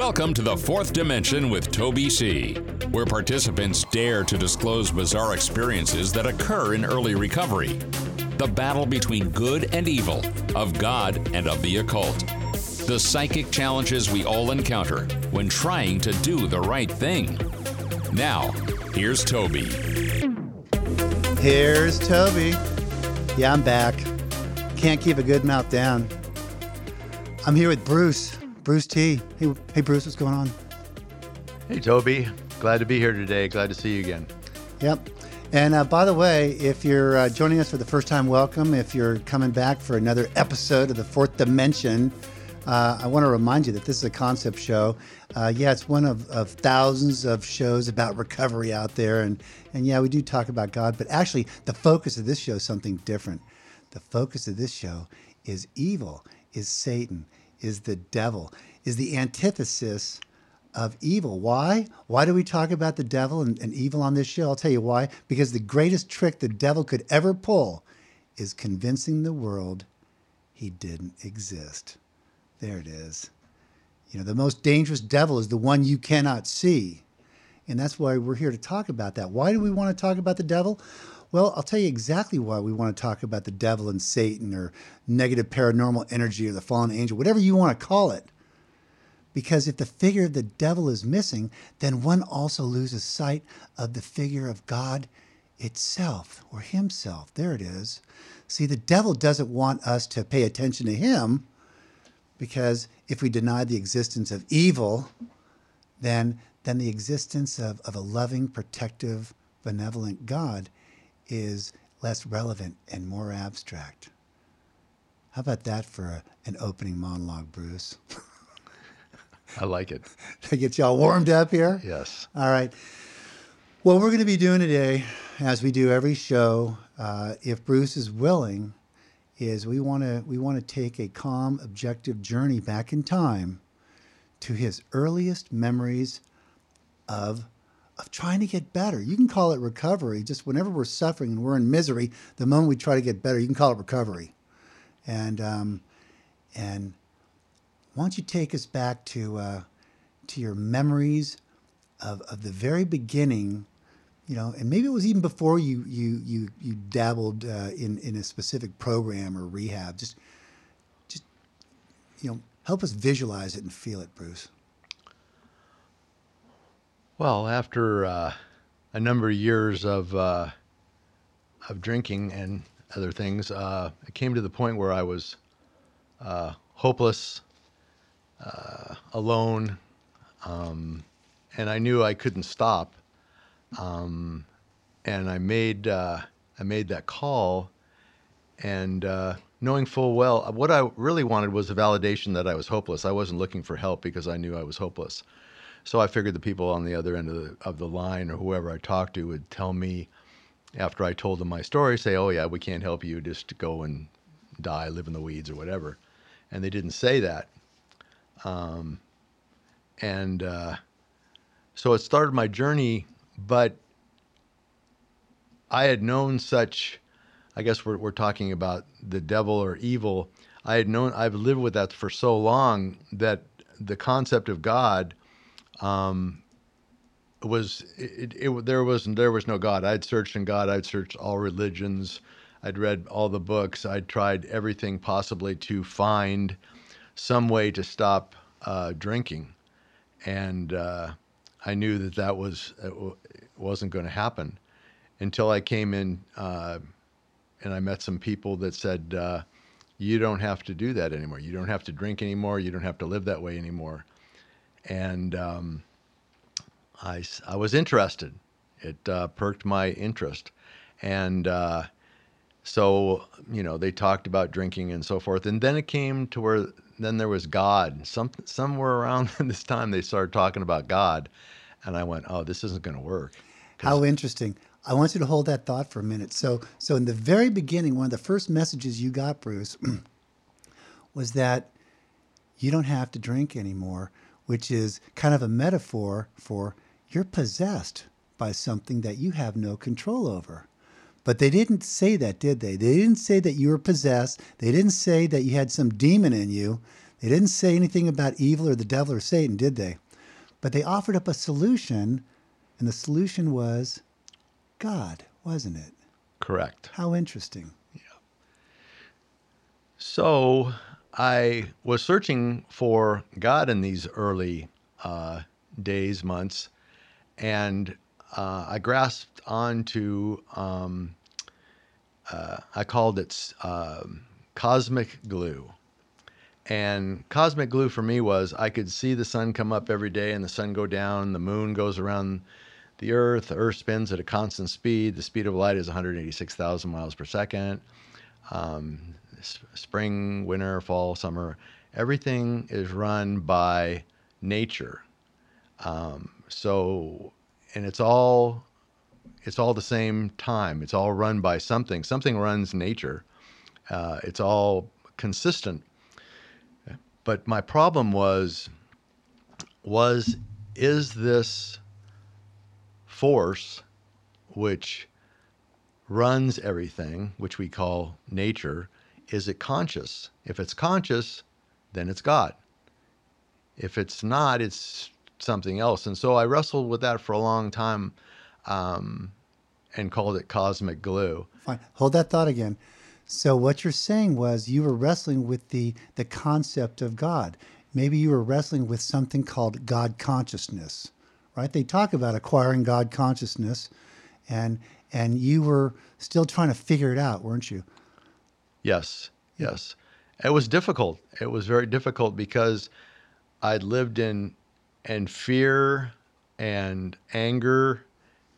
Welcome to the fourth dimension with Toby C., where participants dare to disclose bizarre experiences that occur in early recovery. The battle between good and evil, of God and of the occult. The psychic challenges we all encounter when trying to do the right thing. Now, here's Toby. Here's Toby. Yeah, I'm back. Can't keep a good mouth down. I'm here with Bruce. Bruce T. Hey, hey Bruce, what's going on? Hey, Toby. Glad to be here today. Glad to see you again. Yep. And uh, by the way, if you're uh, joining us for the first time, welcome. If you're coming back for another episode of the Fourth Dimension, uh, I want to remind you that this is a concept show. Uh, yeah, it's one of, of thousands of shows about recovery out there. And, and yeah, we do talk about God, but actually, the focus of this show is something different. The focus of this show is evil, is Satan, is the devil, is the antithesis of evil. Why? Why do we talk about the devil and, and, evil on this show? I'll tell you why. Because the greatest trick the devil could ever pull is convincing the world he didn't exist. There it is. You know, the most dangerous devil is the one you cannot see. And that's why we're here to talk about that. Why do we want to talk about the devil? Well, I'll tell you exactly why we want to talk about the devil and Satan or negative paranormal energy or the fallen angel, whatever you want to call it. Because if the figure of the devil is missing, then one also loses sight of the figure of God itself or himself. There it is. See, the devil doesn't want us to pay attention to him because if we deny the existence of evil, then, then the existence of, of a loving, protective, benevolent God is less relevant and more abstract. How about that for a, an opening monologue, Bruce? I like it. to get y'all warmed up here? Yes. All right. What we're going to be doing today, as we do every show, uh, if Bruce is willing, is we want to we want to take a calm, objective journey back in time to his earliest memories of of trying to get better. You can call it recovery. Just whenever we're suffering and we're in misery, the moment we try to get better, you can call it recovery. And um, and why don't you take us back to uh, to your memories of, of the very beginning? You know, and maybe it was even before you you you you dabbled uh, in in a specific program or rehab. Just just you know, help us visualize it and feel it, Bruce. Well, after uh, a number of years of uh, of drinking and other things, uh, it came to the point where I was uh, hopeless, uh, alone, um, and I knew I couldn't stop. Um, and I made uh, I made that call, and knowing full well what I really wanted was a validation that I was hopeless. I wasn't looking for help because I knew I was hopeless. So I figured the people on the other end of the, of the line or whoever I talked to would tell me after I told them my story, say, oh, yeah, we can't help you. Just go and die, live in the weeds or whatever. And they didn't say that. Um, and uh, so it started my journey, but I had known such, I guess we're, we're talking about the devil or evil. I had known, I've lived with that for so long that the concept of God um, was it, it, it, there was there was no God. I'd searched in God. I'd searched all religions. I'd read all the books. I'd tried everything possibly to find some way to stop uh, drinking, and uh, I knew that that was it wasn't going to happen until I came in uh, and I met some people that said, uh, "You don't have to do that anymore. You don't have to drink anymore. You don't have to live that way anymore." And um, I, I was interested. It uh, perked my interest. And uh, so, you know, they talked about drinking and so forth. And then it came to where then there was God. Some, somewhere around this time, they started talking about God. And I went, oh, this isn't going to work. How interesting. I want you to hold that thought for a minute. So, so in the very beginning, one of the first messages you got, Bruce, was that you don't have to drink anymore which is kind of a metaphor for you're possessed by something that you have no control over. But they didn't say that, did they? They didn't say that you were possessed. They didn't say that you had some demon in you. They didn't say anything about evil or the devil or Satan, did they? But they offered up a solution, and the solution was God, wasn't it? Correct. How interesting. Yeah. So I was searching for God in these early uh, days, months, and uh, I grasped onto, um, uh, I called it um cosmic glue. And cosmic glue for me was I could see the sun come up every day and the sun go down, the moon goes around the earth, the earth spins at a constant speed. The speed of light is 186,000 miles per second. Um, spring, winter, fall, summer, everything is run by nature. Um, so, and it's all it's all the same time. It's all run by something. Something runs nature. Uh, it's all consistent. But my problem was was is this force which runs everything, which we call nature, is it conscious? If it's conscious, then it's God. If it's not, it's something else. And so I wrestled with that for a long time um, and called it cosmic glue. Fine. Hold that thought again. So what you're saying was you were wrestling with the the concept of God. Maybe you were wrestling with something called God consciousness, right? They talk about acquiring God consciousness, and and you were still trying to figure it out, weren't you? Yes, yes. It was difficult. It was very difficult because I'd lived in in fear and anger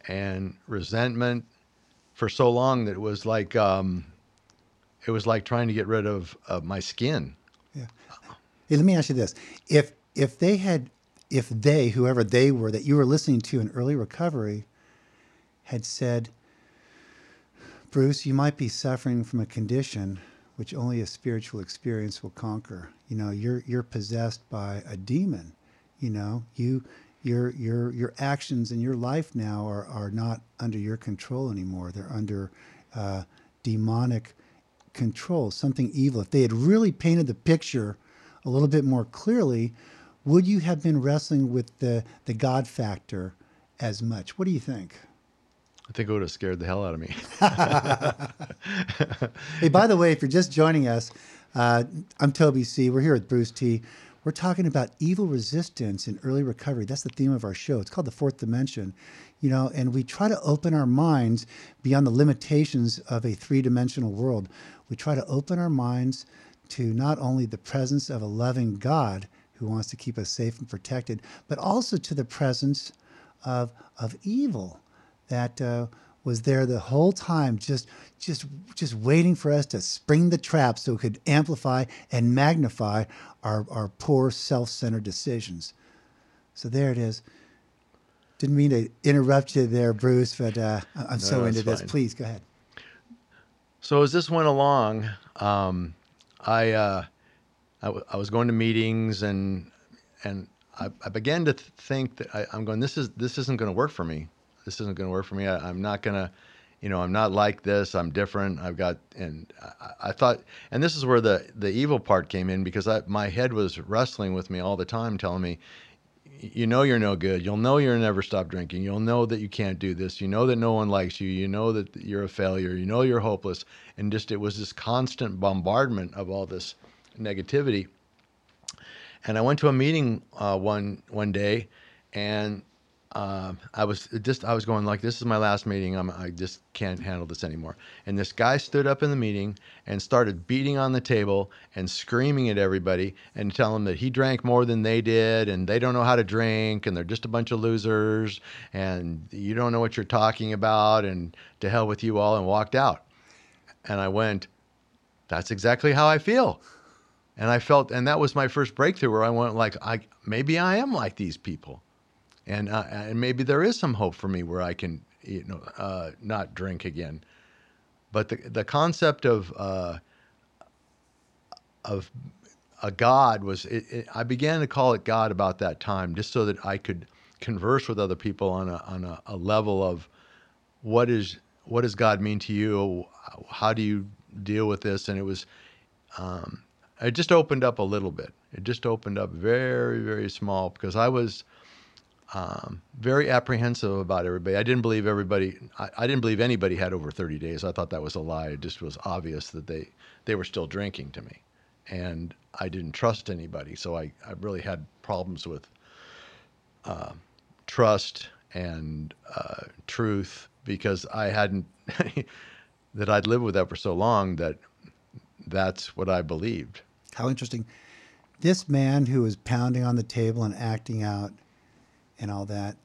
and resentment for so long that it was like um, it was like trying to get rid of, of my skin. Hey, let me ask you this: if if they had, if they, whoever they were that you were listening to in early recovery, had said, Bruce, you might be suffering from a condition which only a spiritual experience will conquer. You know, you're you're possessed by a demon. You know, you your your your actions in your life now are are not under your control anymore. They're under uh, demonic control, something evil. If they had really painted the picture a little bit more clearly, would you have been wrestling with the the God factor as much? What do you think? I think it would have scared the hell out of me. Hey, by the way, if you're just joining us, uh, I'm Toby C. We're here with Bruce T. We're talking about evil resistance in early recovery. That's the theme of our show. It's called the fourth dimension, you know, and we try to open our minds beyond the limitations of a three dimensional world. We try to open our minds to not only the presence of a loving God who wants to keep us safe and protected, but also to the presence of, of evil that uh, was there the whole time, just just just waiting for us to spring the trap so it could amplify and magnify our, our poor self-centered decisions. So there it is. Didn't mean to interrupt you there, Bruce, but uh, I'm so into it's this. Please go ahead. So as this went along, um, I, uh, I w- I was going to meetings and and I, I began to th- think that I, I'm going. This is this isn't going to work for me. This isn't going to work for me. I, I'm not going to, you know, I'm not like this. I'm different. I've got and I, I thought, and this is where the the evil part came in because I, my head was wrestling with me all the time, telling me, you know you're no good. You'll know you'll never stop drinking. You'll know that you can't do this. You know that no one likes you. You know that you're a failure. You know you're hopeless. And just it was this constant bombardment of all this negativity. And I went to a meeting uh, one one day, and uh, I was just I was going like this is my last meeting. I'm, I just can't handle this anymore. And this guy stood up in the meeting and started beating on the table and screaming at everybody and telling them that he drank more than they did and they don't know how to drink and they're just a bunch of losers and you don't know what you're talking about and to hell with you all and walked out. And I went, that's exactly how I feel. And I felt, and that was my first breakthrough where I went like, I maybe I am like these people and uh, and maybe there is some hope for me where I can you know uh, not drink again. But the the concept of uh, of a God was it, it, I began to call it God about that time just so that I could converse with other people on a on a, a level of what is what does God mean to you? How do you deal with this? And it was um, it just opened up a little bit. It just opened up very, very small because I was um, very apprehensive about everybody. I didn't believe everybody. I, I, didn't believe anybody had over 30 days. I thought that was a lie. It just was obvious that they they were still drinking to me, and I didn't trust anybody. So I I really had problems with uh, trust and uh, truth because I hadn't that I'd lived with that for so long that that's what I believed. How interesting. This man who was pounding on the table and acting out and all that,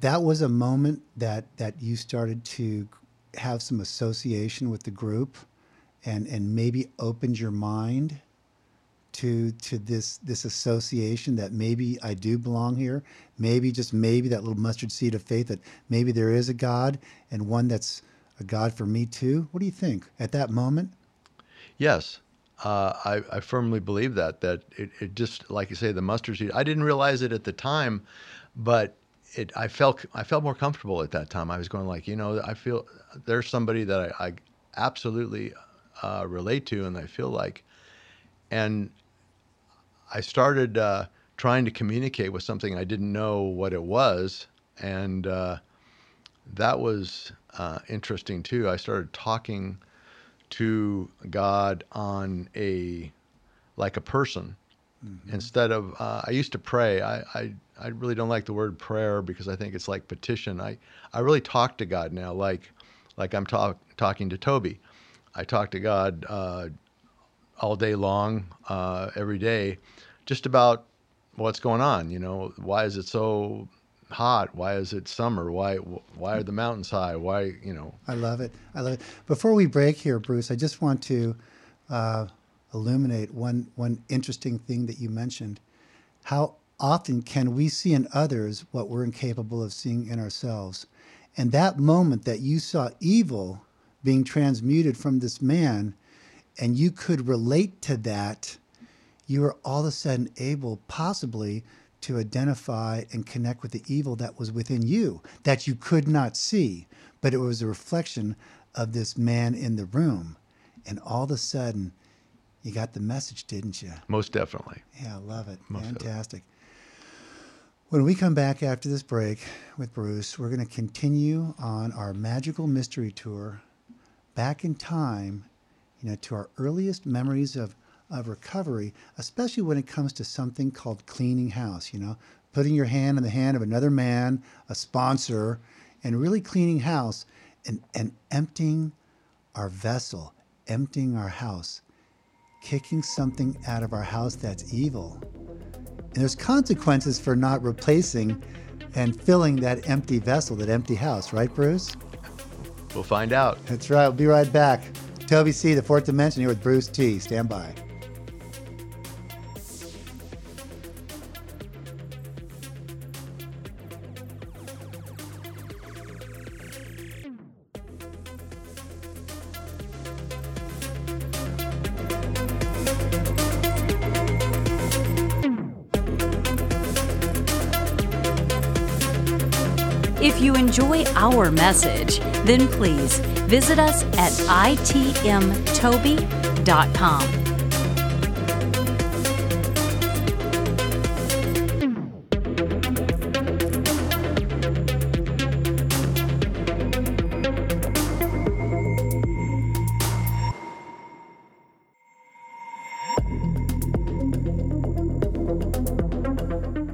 that was a moment that, that you started to have some association with the group and, and maybe opened your mind to to this this association that maybe I do belong here. Maybe just maybe that little mustard seed of faith that maybe there is a God and one that's a God for me too. What do you think at that moment? Yes, uh, I, I, firmly believe that. That it, it just like you say the mustard seed. I didn't realize it at the time, but it I felt I felt more comfortable at that time. I was going like you know I feel there's somebody that I, I absolutely uh, relate to and I feel like, and I started uh, trying to communicate with something I didn't know what it was, and uh, that was uh, interesting too. I started talking to God on a like a person mm-hmm. instead of uh, I used to pray. I, I I really don't like the word prayer because I think it's like petition. I I really talk to God now like like I'm talk, talking to Toby. I talk to God uh, all day long, uh, every day, just about what's going on. You know, why is it so hot? Why is it summer? Why why are the mountains high? Why you know? I love it. I love it. Before we break here, Bruce, I just want to uh, illuminate one one interesting thing that you mentioned. How often can we see in others what we're incapable of seeing in ourselves? And that moment that you saw evil being transmuted from this man, and you could relate to that you were all of a sudden able, possibly, to identify and connect with the evil that was within you that you could not see, but it was a reflection of this man in the room. And all of a sudden, you got the message, didn't you? Most definitely. Yeah, I love it. Most Fantastic. When we come back after this break with Bruce, we're going to continue on our magical mystery tour back in time, you know, to our earliest memories of of recovery, especially when it comes to something called cleaning house, you know, putting your hand in the hand of another man, a sponsor, and really cleaning house and, and emptying our vessel, emptying our house, kicking something out of our house that's evil. And there's consequences for not replacing and filling that empty vessel, that empty house, right, Bruce? We'll find out. That's right. We'll be right back. Toby C., the fourth dimension, here with Bruce T. Stand by. Message, then please visit us at itmtoby.com.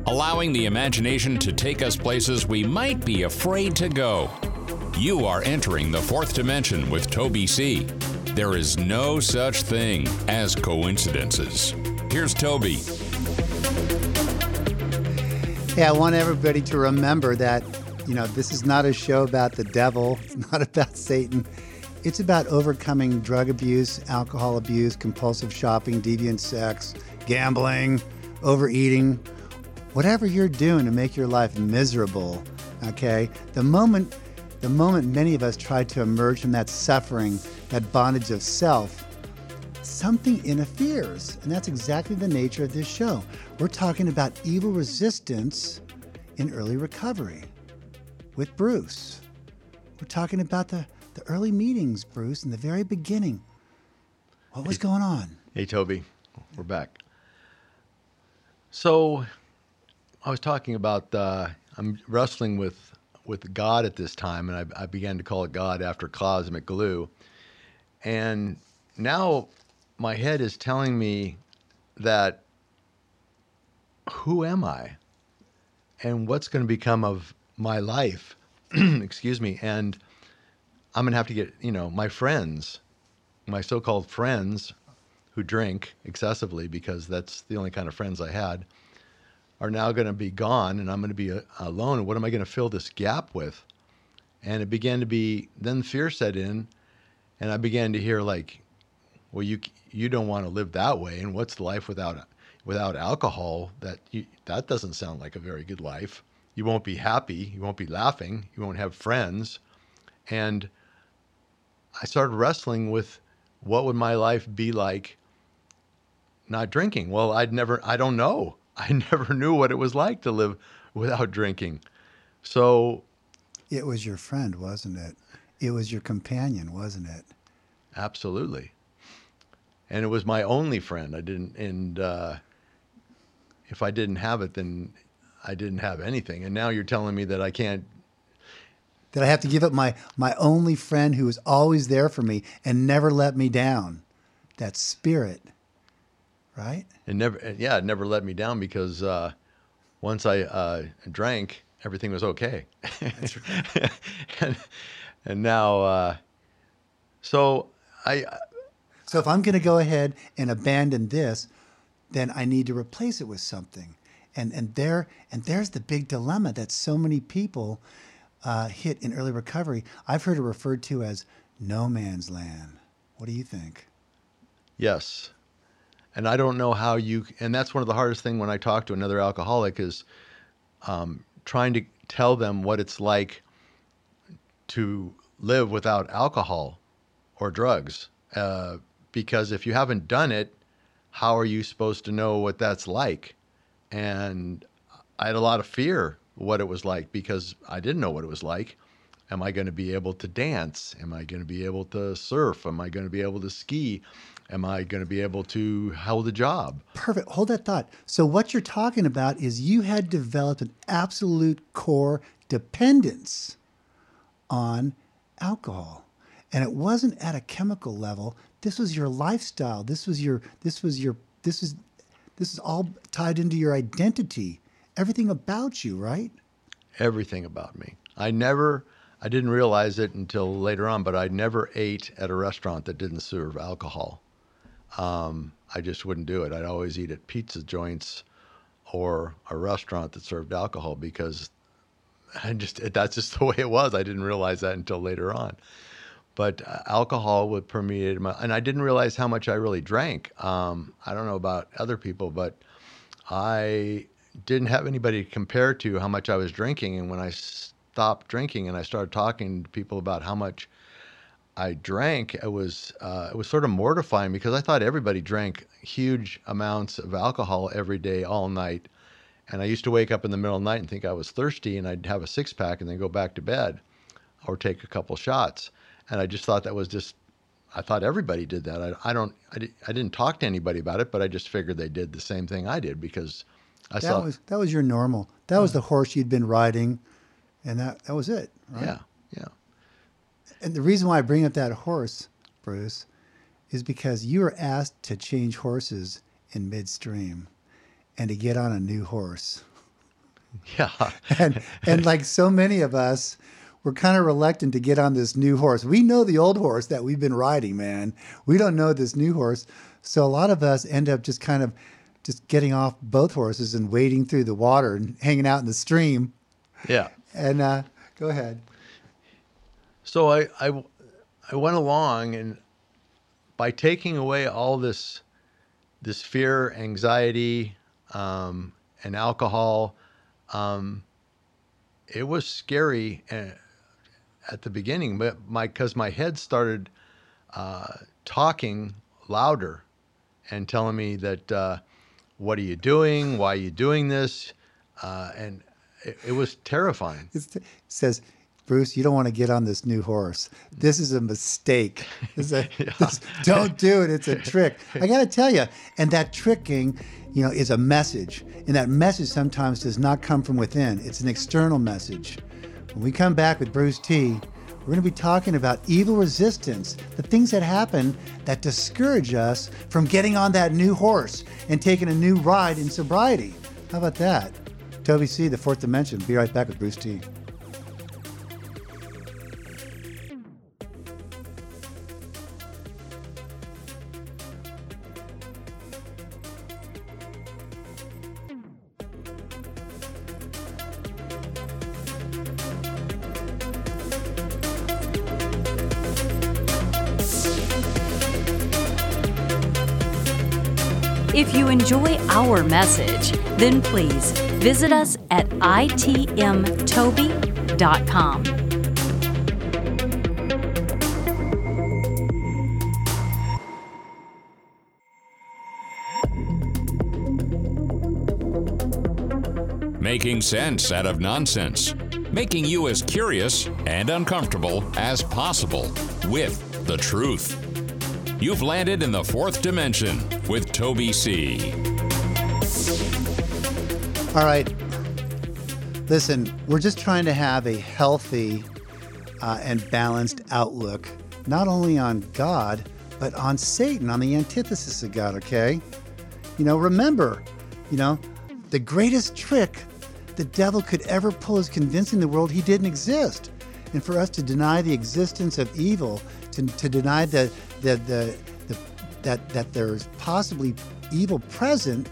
allowing the imagination to take us places we might be afraid to go. You are entering the fourth dimension with Toby C. There is no such thing as coincidences. Here's Toby. Hey, I want everybody to remember that, you know, this is not a show about the devil, it's not about Satan. It's about overcoming drug abuse, alcohol abuse, compulsive shopping, deviant sex, gambling, overeating, whatever you're doing to make your life miserable, okay, the moment the moment many of us try to emerge from that suffering, that bondage of self, something interferes. And that's exactly the nature of this show. We're talking about evil resistance in early recovery with Bruce. We're talking about the, the early meetings, Bruce, in the very beginning. What was going on? Hey, Toby, we're back. So, I was talking about uh, I'm wrestling with with God at this time, and I, I began to call it God after cosmic glue. And now my head is telling me that who am I, and what's going to become of my life? Excuse me, and I'm going to have to get you know my friends, my so-called friends who drink excessively because that's the only kind of friends I had are now going to be gone and I'm going to be uh, alone. And what am I going to fill this gap with? And it began to be, then fear set in and I began to hear like, well, you, you don't want to live that way. And what's life without, without alcohol? That, you, that doesn't sound like a very good life. You won't be happy. You won't be laughing. You won't have friends. And I started wrestling with what would my life be like not drinking. Well, I'd never, I don't know. I never knew what it was like to live without drinking. So it was your friend, wasn't it? It was your companion, wasn't it? Absolutely. And it was my only friend. I didn't, and uh, if I didn't have it, then I didn't have anything. And now you're telling me that I can't. That I have to give up my my only friend who was always there for me and never let me down. That spirit right? It never, yeah, it never let me down because uh, once I uh, drank, everything was okay. That's right. and, and now, uh, so I. So if I'm going to go ahead and abandon this, then I need to replace it with something, and and there and there's the big dilemma that so many people uh, hit in early recovery. I've heard it referred to as no man's land. What do you think? Yes, and I don't know how you. And that's one of the hardest thing when I talk to another alcoholic is um, trying to tell them what it's like to live without alcohol or drugs. Uh, because if you haven't done it, how are you supposed to know what that's like? And I had a lot of fear what it was like because I didn't know what it was like. Am I going to be able to dance? Am I going to be able to surf? Am I going to be able to ski? Am I going to be able to hold a job? Perfect. Hold that thought. So, what you're talking about is you had developed an absolute core dependence on alcohol. And it wasn't at a chemical level. This was your lifestyle. This was your, this was your, this is, this is all tied into your identity. Everything about you, right? Everything about me. I never, I didn't realize it until later on, but I never ate at a restaurant that didn't serve alcohol um, I just wouldn't do it. I'd always eat at pizza joints or a restaurant that served alcohol because I just that's just the way it was. I didn't realize that until later on. But uh, alcohol would permeate my, and I didn't realize how much I really drank. Um, I don't know about other people, but I didn't have anybody to compare to how much I was drinking. And when I stopped drinking and I started talking to people about how much I drank, it was uh, it was sort of mortifying because I thought everybody drank huge amounts of alcohol every day, all night, and I used to wake up in the middle of the night and think I was thirsty, and I'd have a six pack and then go back to bed, or take a couple shots, and I just thought that was just. I thought everybody did that. I, I don't. I, di- I didn't talk to anybody about it, but I just figured they did the same thing I did because I that saw. Was, that was your normal. That was the horse you'd been riding, and that that was it. Right? Yeah, yeah. And the reason why I bring up that horse, Bruce, is because you were asked to change horses in midstream and to get on a new horse. Yeah. and and like so many of us, we're kind of reluctant to get on this new horse. We know the old horse that we've been riding, man. We don't know this new horse. So a lot of us end up just kind of just getting off both horses and wading through the water and hanging out in the stream. Yeah. And uh, go ahead. So I, I, I went along, and by taking away all this, this fear, anxiety, um, and alcohol, um, it was scary uh, at the beginning. But my because my head started uh, talking louder and telling me that, uh, "What are you doing? Why are you doing this?" Uh, and it, it was terrifying. It says Bruce, you don't want to get on this new horse. This is a mistake. Is a, this- don't do it. It's a trick. I got to tell you. And that tricking, you know, is a message. And that message sometimes does not come from within, it's an external message. When we come back with Bruce T, we're going to be talking about evil resistance, the things that happen that discourage us from getting on that new horse and taking a new ride in sobriety. How about that? Toby C, the fourth dimension. Be right back with Bruce T. message, then please visit us at itmtoby.com. Making sense out of nonsense. Making you as curious and uncomfortable as possible with the truth. You've landed in the fourth dimension with Toby C. All right. Listen, we're just trying to have a healthy uh, and balanced outlook, not only on God, but on Satan, on the antithesis of God, okay? You know, remember, you know, the greatest trick the devil could ever pull is convincing the world he didn't exist. And for us to deny the existence of evil, to, to deny the, the, the, the, that, that there's possibly evil present,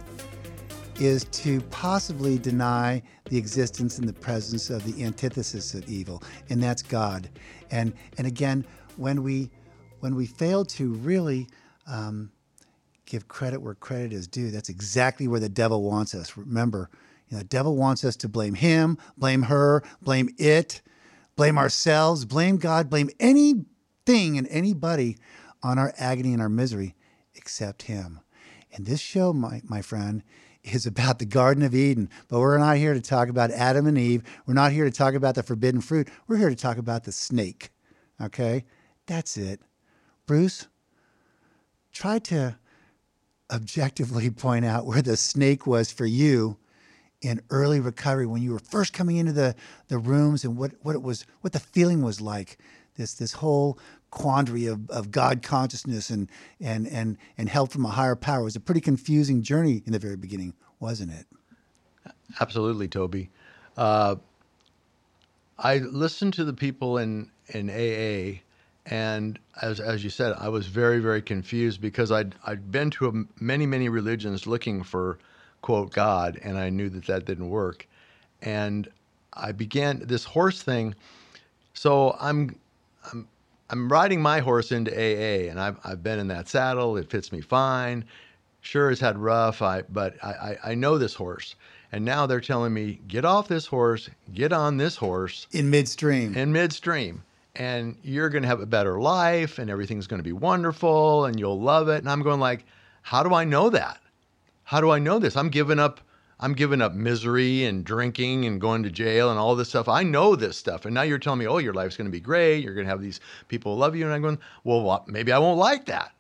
is to possibly deny the existence and the presence of the antithesis of evil, and that's God. And and again, when we when we fail to really um, give credit where credit is due, that's exactly where the devil wants us. Remember, you know, the devil wants us to blame him, blame her, blame it, blame ourselves, blame God, blame anything and anybody on our agony and our misery except him. And this show, my, my friend, is about the Garden of Eden. But we're not here to talk about Adam and Eve. We're not here to talk about the forbidden fruit. We're here to talk about the snake. Okay? That's it. Bruce, try to objectively point out where the snake was for you in early recovery when you were first coming into the, the rooms and what, what it was what the feeling was like this this whole quandary of, of God consciousness and, and and and help from a higher power it was a pretty confusing journey in the very beginning, wasn't it? Absolutely, Toby. Uh, I listened to the people in in AA, and as as you said, I was very very confused because I'd I'd been to a, many many religions looking for quote God, and I knew that that didn't work, and I began this horse thing. So I'm I'm I'm riding my horse into AA, and I've I've been in that saddle. It fits me fine. Sure, it's had rough, I but I, I I know this horse, and now they're telling me get off this horse, get on this horse In midstream. in midstream, and you're going to have a better life, and everything's going to be wonderful, and you'll love it. And I'm going like, how do I know that? How do I know this? I'm giving up. I'm giving up misery and drinking and going to jail and all this stuff. I know this stuff, and now you're telling me, oh, your life's going to be great. You're going to have these people who love you, and I'm going, well, maybe I won't like that.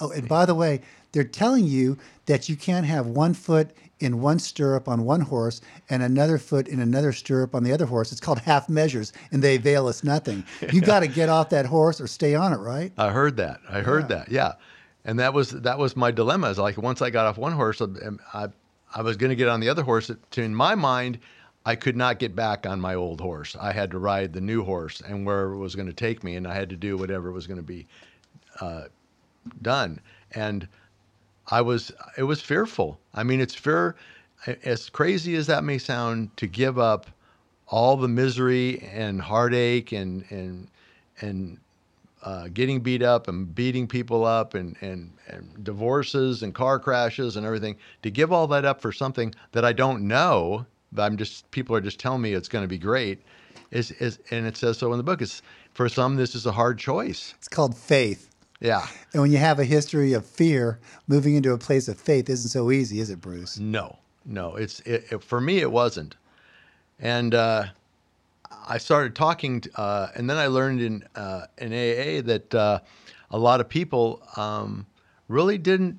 Oh, and by the way, they're telling you that you can't have one foot in one stirrup on one horse and another foot in another stirrup on the other horse. It's called half measures, and they avail us nothing. You got to get off that horse or stay on it, right? I heard that. I heard that. Yeah, and that was that was my dilemma. Is like once I got off one horse, um, I I was going to get on the other horse. To, in my mind, I could not get back on my old horse. I had to ride the new horse, and where it was going to take me, and I had to do whatever was going to be uh, done. And I was it was fearful. I mean, it's fear. As crazy as that may sound, to give up all the misery and heartache and and and uh, getting beat up and beating people up and, and, and divorces and car crashes and everything to give all that up for something that I don't know but I'm just people are just telling me it's going to be great is is and it says so in the book it's for some this is a hard choice It's called faith. yeah And when you have a history of fear, moving into a place of faith isn't so easy, is it, Bruce? no no it's it, it, for me it wasn't and uh, I started talking, uh, and then I learned in uh, in AA that uh, a lot of people um, really didn't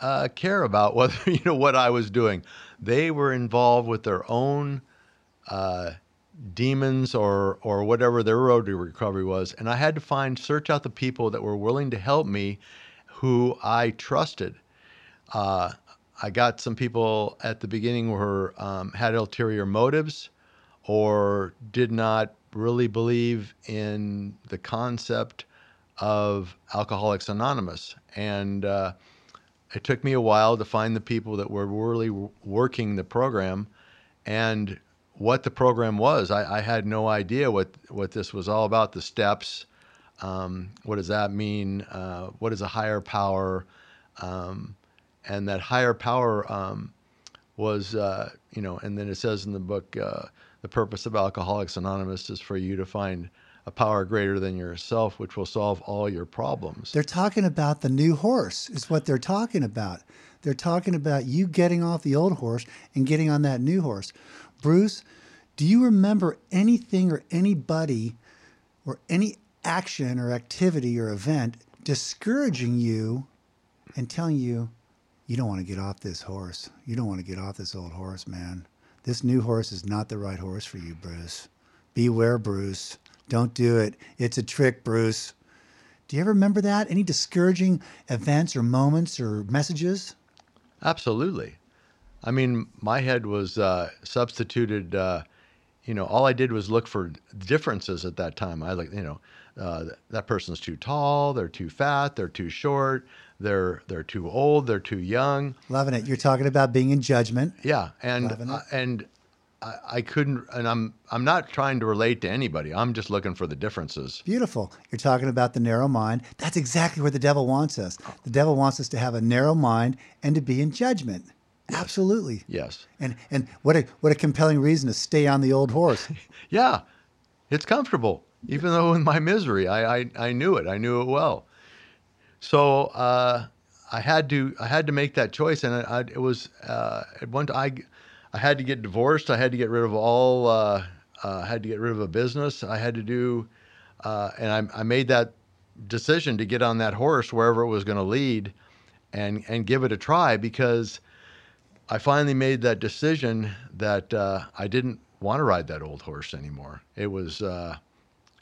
uh, care about whether you know what I was doing. They were involved with their own uh, demons or or whatever their road to recovery was, and I had to find search out the people that were willing to help me, who I trusted. Uh, I got some people at the beginning who um, had ulterior motives or did not really believe in the concept of Alcoholics Anonymous. And uh, it took me a while to find the people that were really working the program and what the program was. I, I had no idea what, what this was all about the steps. Um, what does that mean? Uh, what is a higher power? Um, and that higher power um, was, uh, you know, and then it says in the book, uh, the purpose of Alcoholics Anonymous is for you to find a power greater than yourself, which will solve all your problems. They're talking about the new horse, is what they're talking about. They're talking about you getting off the old horse and getting on that new horse. Bruce, do you remember anything or anybody or any action or activity or event discouraging you and telling you, you don't want to get off this horse. You don't want to get off this old horse, man. This new horse is not the right horse for you, Bruce. Beware, Bruce. Don't do it. It's a trick, Bruce. Do you ever remember that? Any discouraging events or moments or messages? Absolutely. I mean, my head was uh, substituted. Uh, you know, all I did was look for differences at that time. I like, you know, uh, that person's too tall, they're too fat, they're too short, they're they're too old, they're too young. Loving it. You're talking about being in judgment. Yeah, and uh, and I, I couldn't, and I'm I'm not trying to relate to anybody. I'm just looking for the differences. Beautiful. You're talking about the narrow mind. That's exactly where the devil wants us. The devil wants us to have a narrow mind and to be in judgment. Yes. Absolutely. Yes. And and what a what a compelling reason to stay on the old horse. yeah, it's comfortable even though in my misery, I, I, I knew it. I knew it well. So uh, I had to I had to make that choice, and I, I, it was uh, at one I I had to get divorced. I had to get rid of all. Uh, uh, had to get rid of a business. I had to do, uh, and I, I made that decision to get on that horse wherever it was going to lead, and and give it a try because I finally made that decision that uh, I didn't want to ride that old horse anymore. It was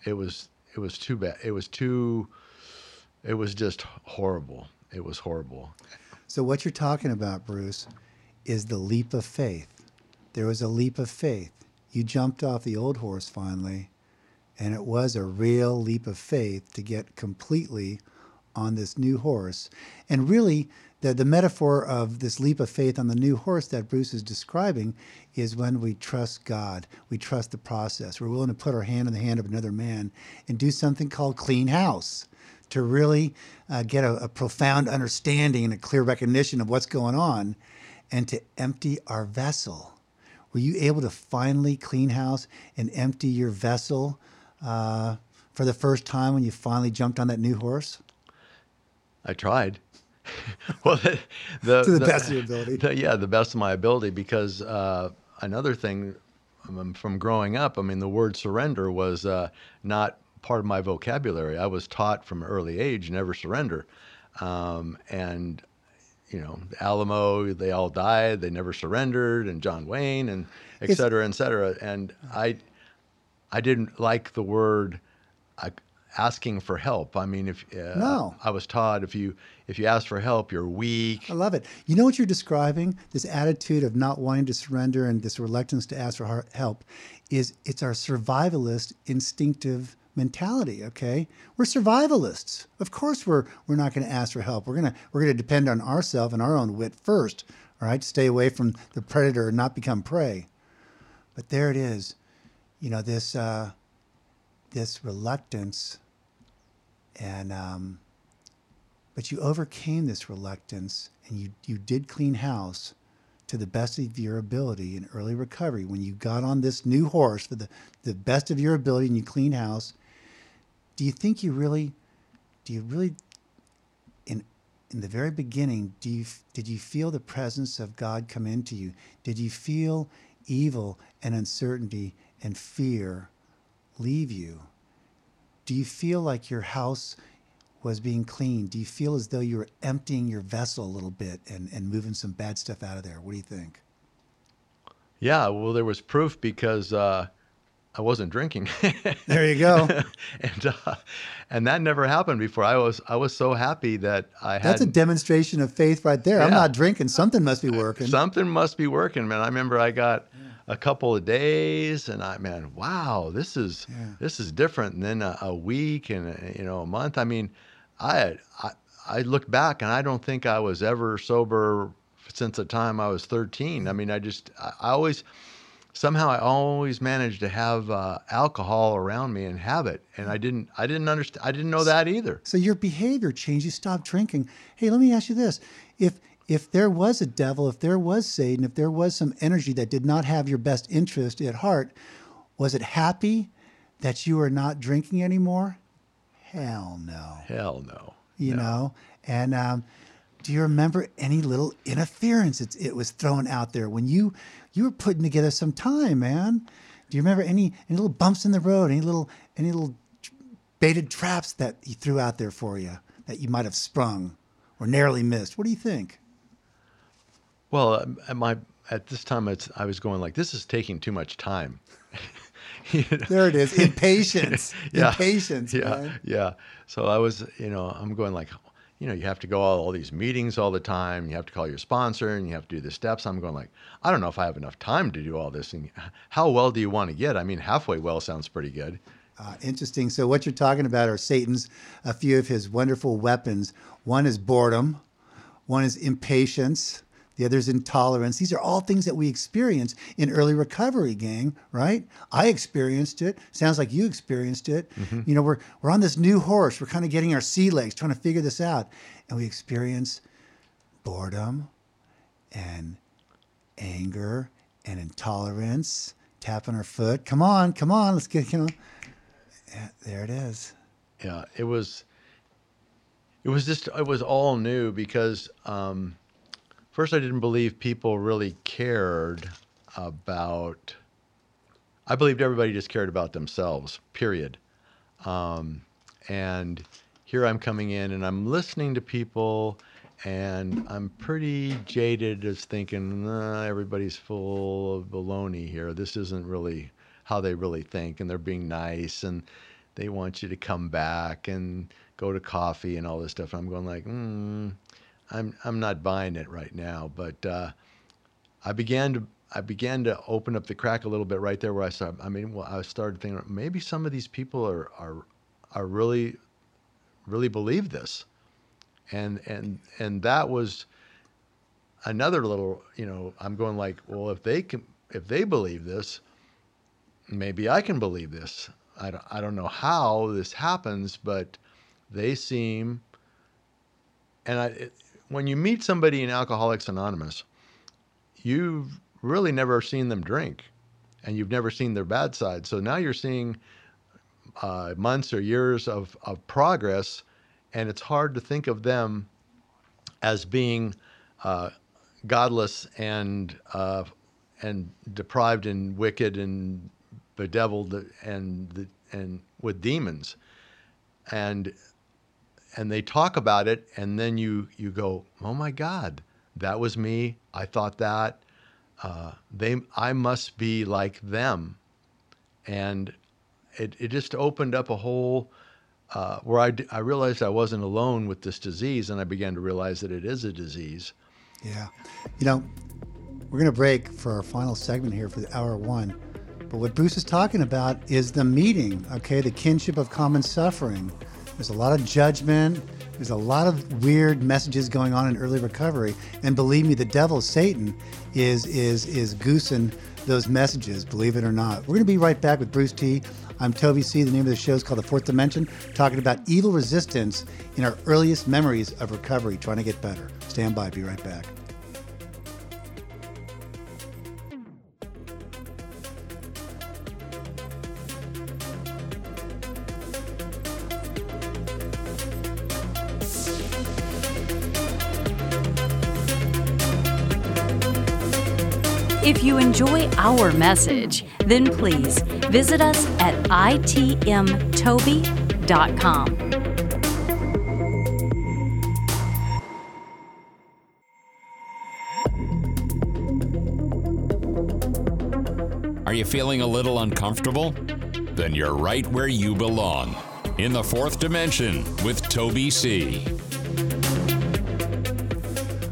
it was it was too bad. It was too. It was just horrible. It was horrible. So what you're talking about, Bruce, is the leap of faith. There was a leap of faith. You jumped off the old horse finally, and it was a real leap of faith to get completely on this new horse. And really, the, the metaphor of this leap of faith on the new horse that Bruce is describing is when we trust God, we trust the process. We're willing to put our hand in the hand of another man and do something called clean house to really uh, get a, a profound understanding and a clear recognition of what's going on and to empty our vessel. Were you able to finally clean house and empty your vessel uh, for the first time when you finally jumped on that new horse? I tried. well, the, the, to the, the, best of your ability. The, yeah, the best of my ability. Because uh, another thing um, from growing up, I mean, the word surrender was uh, not part of my vocabulary. I was taught from an early age never surrender, um, and you know, Alamo, they all died. They never surrendered, and John Wayne, and et cetera, et cetera. And I, I didn't like the word. I, asking for help. I mean, if uh, no. I was taught if you if you ask for help, you're weak. I love it. You know what you're describing? This attitude of not wanting to surrender and this reluctance to ask for help is it's our survivalist instinctive mentality, okay? We're survivalists. Of course we're we're not going to ask for help. We're going to we're going to depend on ourselves and our own wit first, all right? Stay away from the predator and not become prey. But there it is. You know, this uh, this reluctance and um, but you overcame this reluctance and you, you did clean house to the best of your ability in early recovery when you got on this new horse for the, the best of your ability and you clean house do you think you really do you really in in the very beginning do you did you feel the presence of god come into you did you feel evil and uncertainty and fear leave you, do you feel like your house was being cleaned? Do you feel as though you were emptying your vessel a little bit and, and moving some bad stuff out of there? What do you think? Yeah, well, there was proof because uh, I wasn't drinking. there you go. and uh, and that never happened before. I was I was so happy that I had. That's a demonstration of faith right there. I'm not drinking. Something must be working. Something must be working, man. I remember I got a couple of days, and I man, wow, this is Yeah. this is different. And then a, a week, and a, you know, a month. I mean, I I I look back, and I don't think I was ever sober since the time I was 13. I mean, I just I, I always somehow I always managed to have uh, alcohol around me and have it, and I didn't I didn't understand I didn't know that either. So your behavior changed. You stopped drinking. Hey, let me ask you this: if if there was a devil, if there was Satan, if there was some energy that did not have your best interest at heart, was it happy that you are not drinking anymore? Hell no. Hell no. You No. know. And um, do you remember any little interference it, it was thrown out there when you you were putting together some time, man? Do you remember any any little bumps in the road, any little any little baited traps that he threw out there for you that you might have sprung or narrowly missed? What do you think? Well, um, at my at this time, it's I was going like, this is taking too much time. You know? There it is, impatience, Yeah. impatience, yeah, man. yeah. So I was, you know, I'm going like, you know, you have to go all, all these meetings all the time. You have to call your sponsor, and you have to do the steps. I'm going like, I don't know if I have enough time to do all this. And how well do you want to get? I mean, halfway well sounds pretty good. Uh, interesting. So what you're talking about are Satan's a few of his wonderful weapons. One is boredom, one is impatience, the other is intolerance. These are all things that we experience in early recovery, gang. Right? I experienced it. Sounds like you experienced it. You know, we're we're on this new horse. We're kind of getting our sea legs, trying to figure this out, and we experience boredom and anger and intolerance. Tapping our foot. Come on, come on. Let's get you know. Yeah, there it is. yeah it was it was just it was all new because um, first i didn't believe people really cared about i believed everybody just cared about themselves period. Um, and here i'm coming in and i'm listening to people and i'm pretty jaded as thinking nah, everybody's full of baloney here. This isn't really how they really think and they're being nice and they want you to come back and go to coffee and all this stuff. And i'm going like mm, i'm i'm not buying it right now but uh, I began to I began to open up the crack a little bit right there where I started. I mean, well, I started thinking maybe some of these people are are are really really believe this, and and and that was another little you know I'm going like well if they can if they believe this, maybe I can believe this. I don't, I don't know how this happens, but they seem and I when you meet somebody in Alcoholics Anonymous you've really never seen them drink and you've never seen their bad side. So now you're seeing uh, months or years of, of progress, and it's hard to think of them as being uh, godless and uh, and deprived and wicked and bedeviled and and with demons, and and they talk about it, and then you you go, oh my God, that was me. I thought that. Uh, they, I must be like them, and it it just opened up a whole uh, where I I realized I wasn't alone with this disease, and I began to realize that it is a disease. Yeah. You know, we're going to break for our final segment here for the hour one. But what Bruce is talking about is the meeting, okay, the kinship of common suffering. There's a lot of judgment. There's a lot of weird messages going on in early recovery, and believe me, the devil, Satan, is is is goosing those messages. Believe it or not. We're going to be right back with Bruce T. I'm Toby C. The name of the show is called The Fourth Dimension, talking about evil resistance in our earliest memories of recovery, trying to get better. Stand by. Be right back. If you enjoy our message, then please visit us at itmtoby.com. Are you feeling a little uncomfortable? Then you're right where you belong in the fourth dimension with Toby C.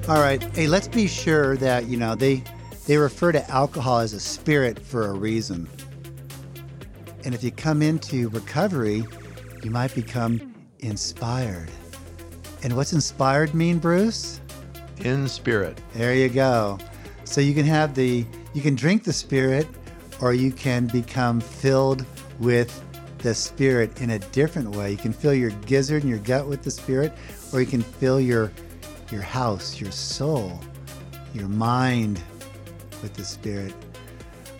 All right. Hey, let's be sure that, you know, they they refer to alcohol as a spirit for a reason. And if you come into recovery, you might become inspired. And what's inspired mean, Bruce? In spirit. There you go. So you can have the you can drink the spirit or you can become filled with the spirit in a different way. You can fill your gizzard and your gut with the spirit or you can fill your your house, your soul, your mind with the Spirit.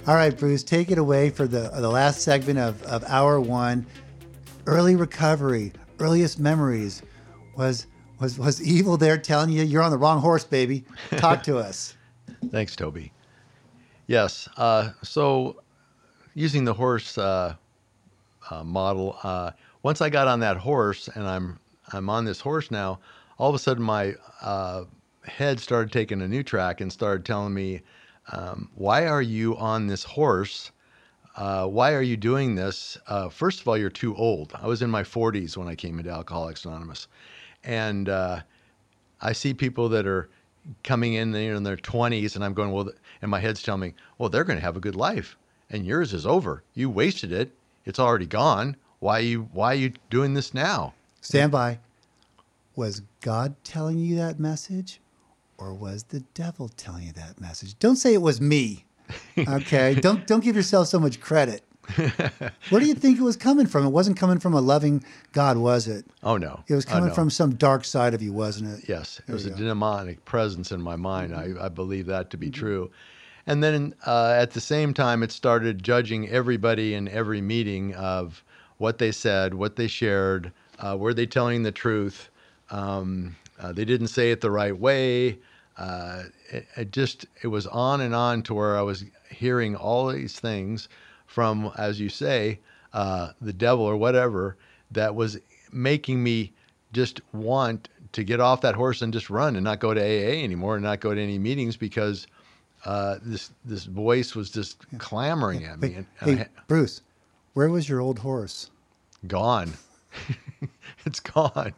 All right, Bruce, take it away for the, the last segment of, of hour one. Early recovery, earliest memories. Was, was, was evil there telling you you're on the wrong horse, baby? Talk to us. Thanks, Toby. Yes. Uh, so, using the horse uh, uh, model, uh, once I got on that horse and I'm I'm on this horse now, all of a sudden my uh, head started taking a new track and started telling me, um, "Why are you on this horse? Uh, why are you doing this? Uh, first of all, you're too old. I was in my 40s when I came into Alcoholics Anonymous, and uh, I see people that are coming in know, in their 20s, and I'm going, well, and my head's telling me, well, they're going to have a good life, and yours is over. You wasted it. It's already gone. Why are you Why are you doing this now? Stand by. Was God telling you that message? Or was the devil telling you that message? Don't say it was me. Okay. don't don't give yourself so much credit. Where do you think it was coming from? It wasn't coming from a loving God, was it? Oh no. It was Oh, coming no. from some dark side of you, wasn't it? Yes, it was a go. demonic presence in my mind. I, I believe that to be true. And then uh, at the same time, it started judging everybody in every meeting of what they said, what they shared, uh, were they telling the truth? Um, uh, they didn't say it the right way. Uh, it, it just it was on and on to where I was hearing all these things from, as you say, uh, the devil or whatever that was making me just want to get off that horse and just run and not go to AA anymore and not go to any meetings because uh, this this voice was just clamoring at me Hey, and, I hey, ha- Bruce, where was your old horse? gone. it's gone.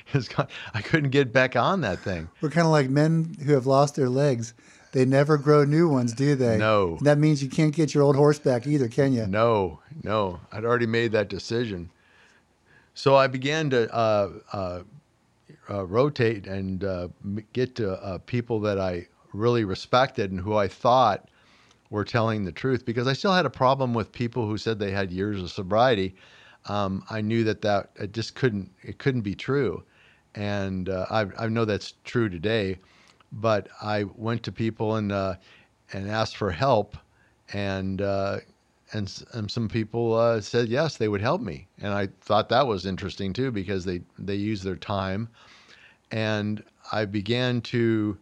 Gone. I couldn't get back on that thing. We're kind of like men who have lost their legs. They never grow new ones, do they? No. And that means you can't get your old horse back either, can you? No, no, I'd already made that decision. So I began to uh, uh, uh, rotate and uh, get to uh, people that I really respected and who I thought were telling the truth because I still had a problem with people who said they had years of sobriety. Um, I knew that that it just couldn't it couldn't be true, and uh, I, I know that's true today. But I went to people and uh, and asked for help, and uh, and, and some people uh, said yes, they would help me, and I thought that was interesting too because they they use their time, and I began to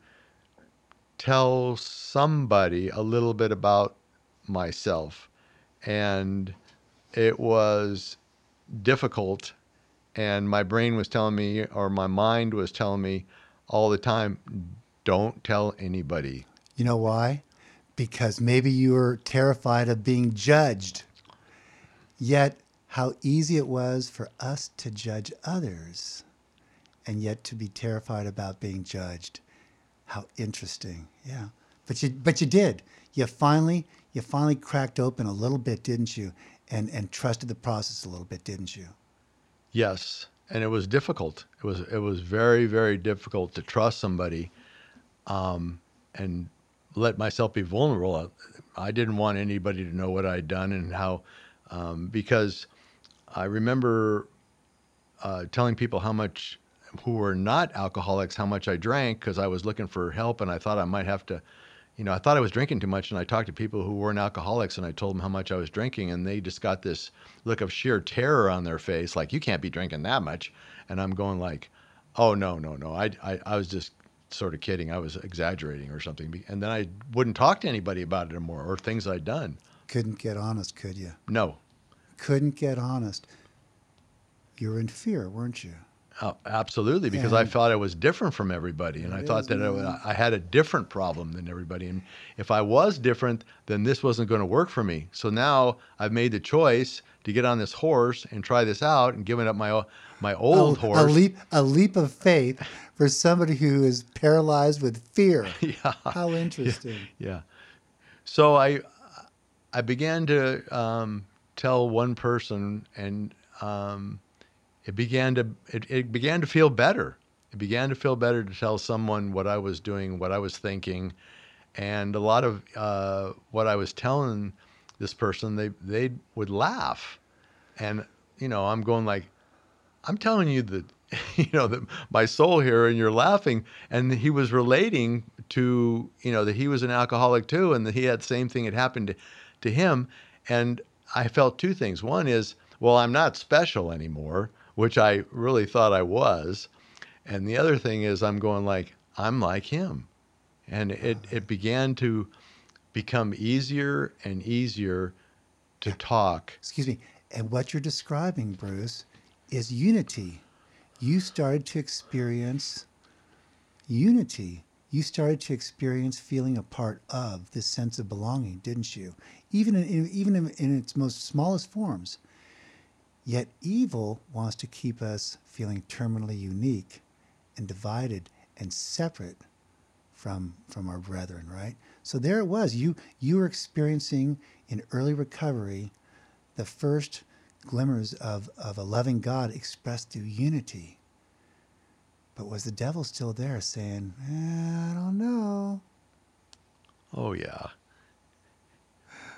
tell somebody a little bit about myself, and it was difficult, and my brain was telling me, or my mind was telling me all the time, don't tell anybody. You know why? Because maybe you were terrified of being judged. Yet, how easy it was for us to judge others, and yet to be terrified about being judged. How interesting. Yeah. But you but you did. You finally you finally cracked open a little bit, didn't you? And and trusted the process a little bit, didn't you? Yes, and it was difficult. It was it was very very difficult to trust somebody, um, and let myself be vulnerable. I didn't want anybody to know what I'd done and how, um, because I remember uh, telling people how much who were not alcoholics how much I drank because I was looking for help and I thought I might have to. You know, I thought I was drinking too much, and I talked to people who weren't alcoholics, and I told them how much I was drinking, and they just got this look of sheer terror on their face, like you can't be drinking that much. And I'm going like, oh no, no, no. I, I, I was just sort of kidding. I was exaggerating or something. And then I wouldn't talk to anybody about it anymore or things I'd done. Couldn't get honest, could you? No, Couldn't get honest. You were in fear, weren't you? Uh, absolutely, because I thought I was different from everybody, and I thought that. I, I had a different problem than everybody. And if I was different, then this wasn't going to work for me. So now I've made the choice to get on this horse and try this out, and giving up my my old a, horse. A leap, a leap of faith for somebody who is paralyzed with fear. yeah, How interesting. yeah. So I I began to um, tell one person, and um, it began to it, it began to feel better. It began to feel better to tell someone what I was doing, what I was thinking, and a lot of uh, what I was telling this person, they they would laugh, and you know I'm going like, I'm telling you that you know that my soul here, and you're laughing, and he was relating to you know that he was an alcoholic too, and that he had the same thing had happened to, to him, and I felt two things. One is, well, I'm not special anymore, which I really thought I was, and the other thing is, I'm going like I'm like him, and it it began to become easier and easier to talk. Excuse me. And what you're describing, Bruce, is unity. You started to experience unity. You started to experience feeling a part of this sense of belonging, didn't you? Even in, even in, in its most smallest forms. Yet evil wants to keep us feeling terminally unique and divided and separate from from our brethren, right? So there it was. You you were experiencing in early recovery the first glimmers of, of a loving God expressed through unity. But was the devil still there saying, eh, I don't know? Oh yeah.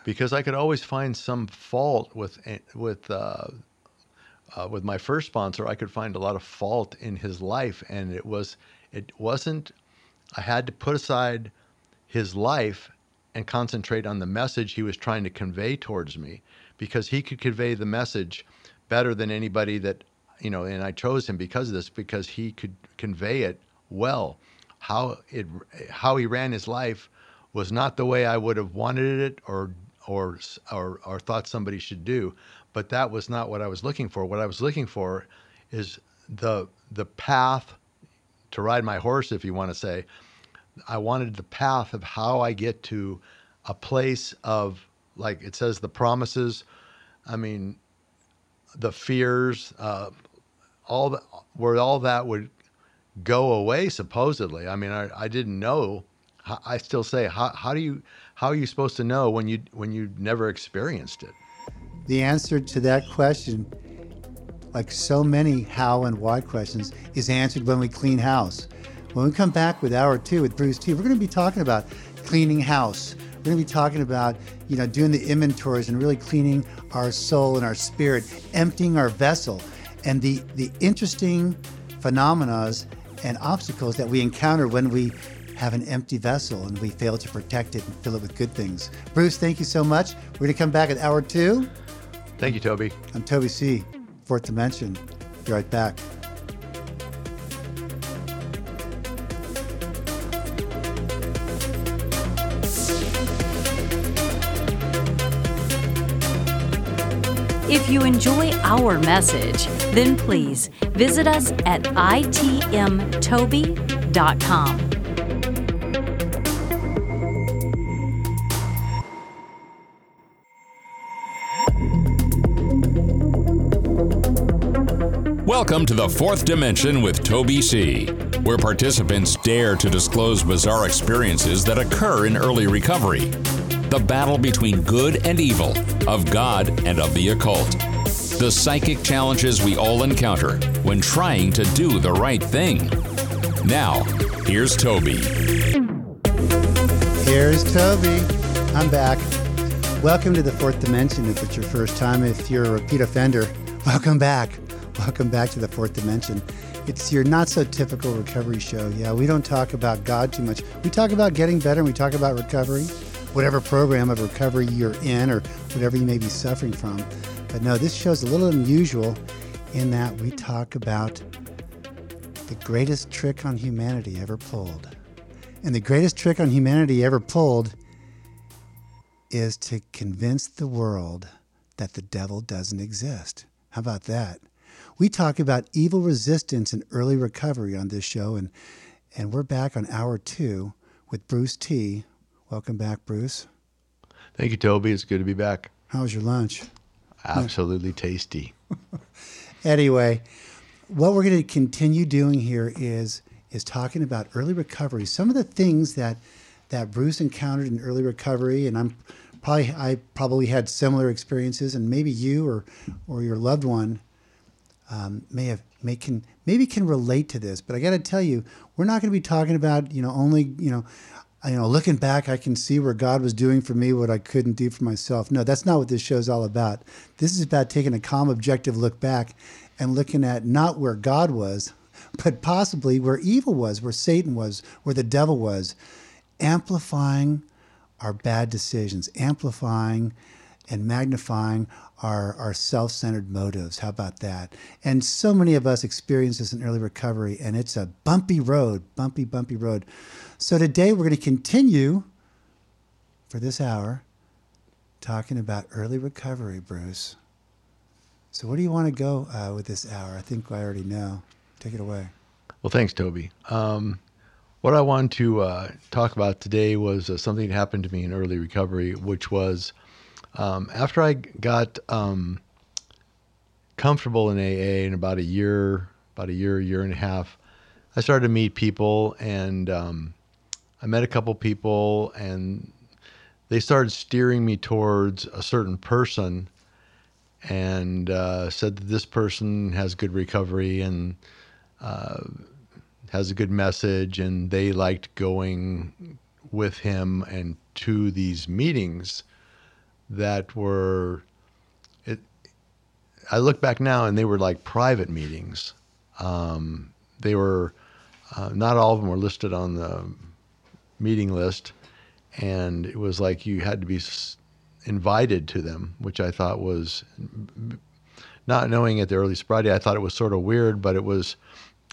Because I could always find some fault with with uh, uh, with my first sponsor. I could find a lot of fault in his life, and it was it wasn't. I had to put aside his life and concentrate on the message he was trying to convey towards me, because he could convey the message better than anybody that you know. And I chose him because of this, because he could convey it well. How it how he ran his life was not the way I would have wanted it or or or or thought somebody should do, but that was not what I was looking for. What I was looking for is the the path to ride my horse, if you want to say. I wanted the path of how I get to a place of like it says the promises. I mean, the fears, uh, all the, where all that would go away supposedly. I mean, I, I didn't know. I still say, how, how do you how are you supposed to know when you when you never experienced it? The answer to that question, like so many how and why questions, is answered when we clean house. When we come back with hour two with Bruce T, we're going to be talking about cleaning house. We're going to be talking about, you know, doing the inventories and really cleaning our soul and our spirit, emptying our vessel, and the the interesting phenomena and obstacles that we encounter when we have an empty vessel and we fail to protect it and fill it with good things. Bruce, thank you so much. We're going to come back at hour two. Thank you, Toby. I'm Toby C., Fourth Dimension. Be right back. If you enjoy our message, then please visit us at itmtoby.com. Welcome to the fourth dimension with Toby C., where participants dare to disclose bizarre experiences that occur in early recovery. The battle between good and evil, of God and of the occult. The psychic challenges we all encounter when trying to do the right thing. Now, here's Toby. Here's Toby. I'm back. Welcome to the fourth dimension. If it's your first time, if you're a repeat offender, welcome back. Welcome back to the fourth dimension. It's your not so typical recovery show. Yeah, we don't talk about God too much. We talk about getting better and we talk about recovery, whatever program of recovery you're in or whatever you may be suffering from. But no, this show's a little unusual in that we talk about the greatest trick on humanity ever pulled. And the greatest trick on humanity ever pulled is to convince the world that the devil doesn't exist. How about that? We talk about evil resistance and early recovery on this show, and, and we're back on hour two with Bruce T. Welcome back, Bruce. Thank you, Toby. It's good to be back. How was your lunch? Absolutely tasty. Anyway, what we're going to continue doing here is is talking about early recovery. Some of the things that that Bruce encountered in early recovery, and I'm probably I probably had similar experiences, and maybe you or or your loved one um, may have may can maybe can relate to this. But I got to tell you, we're not going to be talking about you know only you know. You know, looking back, I can see where God was doing for me what I couldn't do for myself. No, that's not what this show's all about. This is about taking a calm, objective look back and looking at not where God was, but possibly where evil was, where Satan was, where the devil was, amplifying our bad decisions, amplifying and magnifying our, our self centered motives. How about that? And so many of us experience this in early recovery, and it's a bumpy road, bumpy, bumpy road. So today we're going to continue for this hour talking about early recovery, Bruce. So, where do you want to go uh, with this hour? I think I already know. Take it away. Well, thanks, Toby. Um, what I wanted to uh, talk about today was uh, something that happened to me in early recovery, which was um, after I got um, comfortable in AA in about a year, about a year, year and a half, I started to meet people, and um, I met a couple people, and they started steering me towards a certain person, and uh, said that this person has good recovery and uh, has a good message, and they liked going with him and to these meetings that were it i look back now and they were like private meetings. Um, they were uh, not all of them were listed on the meeting list and it was like you had to be invited to them which i thought was not knowing at the early sobriety i thought it was sort of weird but it was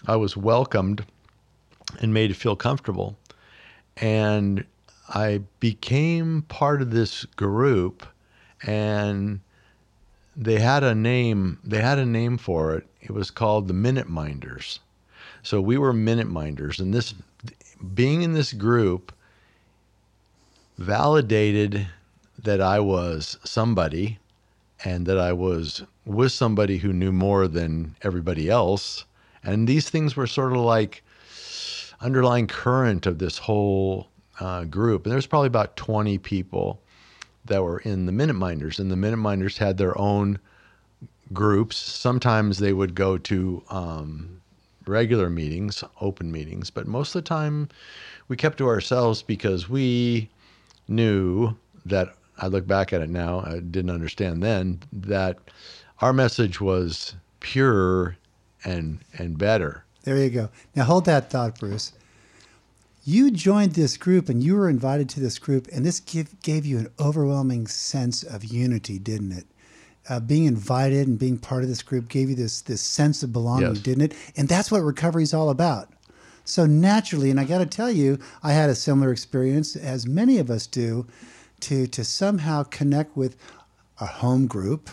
i was welcomed and made to feel comfortable and I became part of this group, and they had a name. They had a name for it. It was called the Minute Minders. So we were Minute Minders, and this being in this group validated that I was somebody, and that I was with somebody who knew more than everybody else. And these things were sort of like underlying current of this whole uh, group, and there's probably about 20 people that were in the Minute Minders, and the Minute Minders had their own groups. Sometimes they would go to um, regular meetings, open meetings, but most of the time we kept to ourselves because we knew that I look back at it now, I didn't understand then that our message was pure and and better. There you go. Now hold that thought, Bruce. You joined this group and you were invited to this group, and this give, gave you an overwhelming sense of unity, didn't it? Uh, being invited and being part of this group gave you this this sense of belonging, Yes. didn't it? And that's what recovery is all about. So naturally, and I got to tell you, I had a similar experience, as many of us do, to to somehow connect with a home group,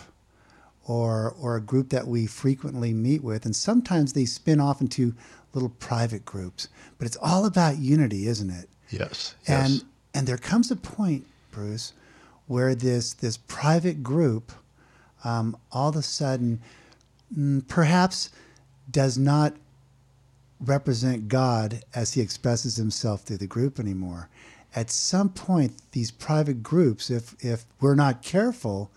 or or a group that we frequently meet with and sometimes they spin off into little private groups but it's all about unity isn't it Yes. and yes. and there comes a point bruce where this this private group um, all of a sudden mm, perhaps does not represent god as he expresses himself through the group anymore at some point these private groups if if we're not careful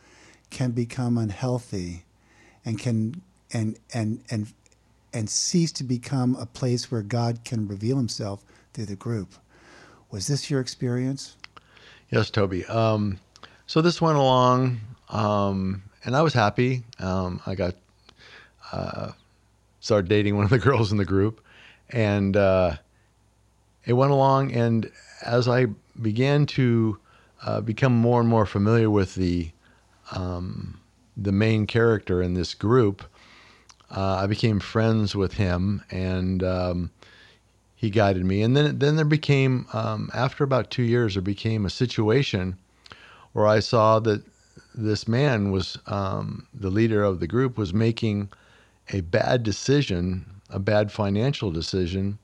can become unhealthy and can and and and and cease to become a place where God can reveal himself through the group. Was this your experience? Yes, Toby. Um, so this went along, um, and I was happy. Um, I got uh, started dating one of the girls in the group, and uh, it went along. And as I began to uh, become more and more familiar with the um, the main character in this group, uh, I became friends with him, and um, he guided me. And then then there became um, after about two years, there became a situation where I saw that this man was um, the leader of the group was making a bad decision, a bad financial decision,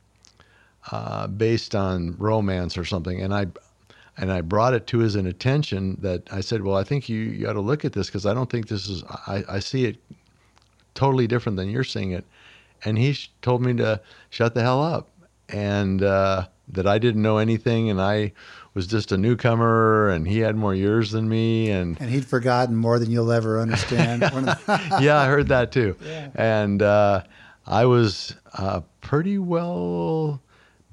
uh, based on romance or something. And I and I brought it to his attention that I said, "Well, I think you, you got to look at this because I don't think this is. I, I see it totally different than you're seeing it." And he sh- told me to shut the hell up and uh, that I didn't know anything and I was just a newcomer and he had more years than me and And he'd forgotten more than you'll ever understand. One of the- yeah, I heard that too. Yeah. And uh, I was uh, pretty well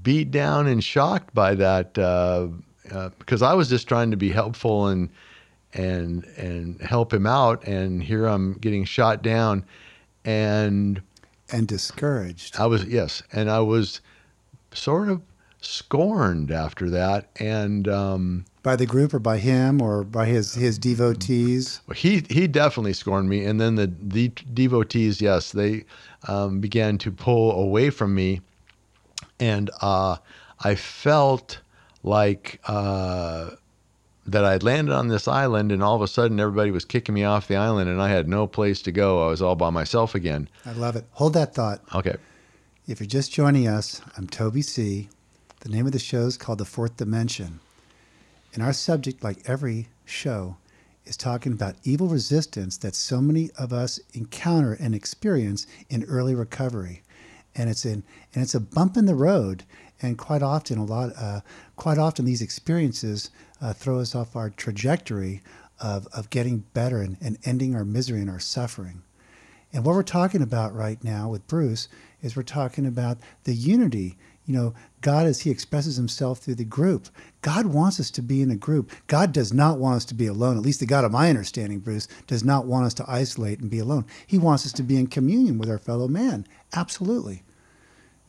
beat down and shocked by that uh, because I was just trying to be helpful and and and help him out, and here I'm getting shot down, and and discouraged. I was yes, and I was sort of scorned after that, and. Um, By the group or by him or by his, his devotees? he he definitely scorned me, and then the the devotees, yes, they um, began to pull away from me, and uh, I felt like uh, that I'd landed on this island, and all of a sudden everybody was kicking me off the island, and I had no place to go. I was all by myself again. I love it. Hold that thought. Okay, If you're just joining us, I'm Toby C. The name of the show is called The Fourth Dimension. And our subject, like every show, is talking about evil resistance that so many of us encounter and experience in early recovery. And it's in and it's a bump in the road. And quite often, a lot, uh, quite often, these experiences uh, throw us off our trajectory of, of getting better and, and ending our misery and our suffering. And what we're talking about right now with Bruce is we're talking about the unity. You know, God, as He expresses Himself through the group, God wants us to be in a group. God does not want us to be alone. At least the God of my understanding, Bruce, does not want us to isolate and be alone. He wants us to be in communion with our fellow man. Absolutely.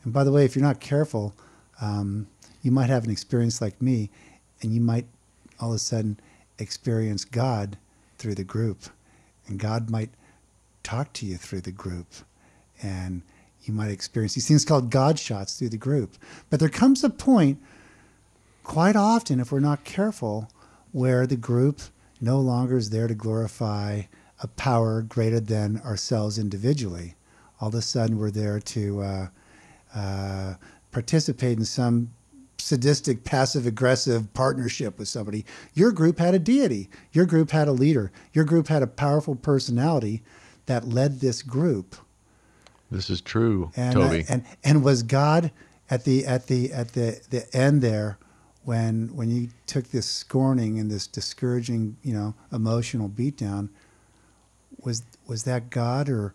And by the way, if you're not careful, um, you might have an experience like me, and you might all of a sudden experience God through the group. And God might talk to you through the group. And you might experience these things called God shots through the group. But there comes a point, quite often, if we're not careful, where the group no longer is there to glorify a power greater than ourselves individually. All of a sudden, we're there to uh, uh, participate in some sadistic, passive aggressive partnership with somebody. Your group had a deity, your group had a leader, your group had a powerful personality that led this group. this is true, And, uh, Toby. and and was God at the at the at the, the end there when when you took this scorning and this discouraging, you know, emotional beatdown, was was that God or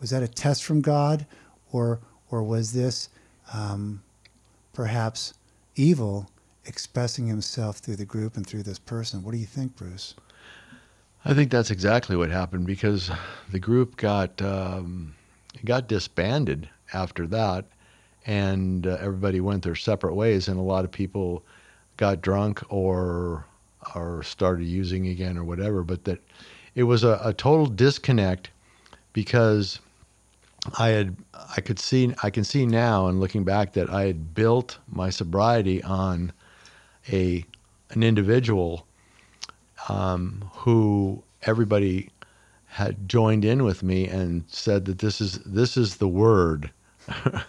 was that a test from God or or was this um, perhaps evil expressing himself through the group and through this person? What do you think, Bruce? I think that's exactly what happened because the group got um, got disbanded after that, and uh, everybody went their separate ways, and a lot of people got drunk or or started using again or whatever. But that it was a, a total disconnect because I had I could see I can see now and looking back that I had built my sobriety on a an individual um, who everybody had joined in with me and said that this is this is the word.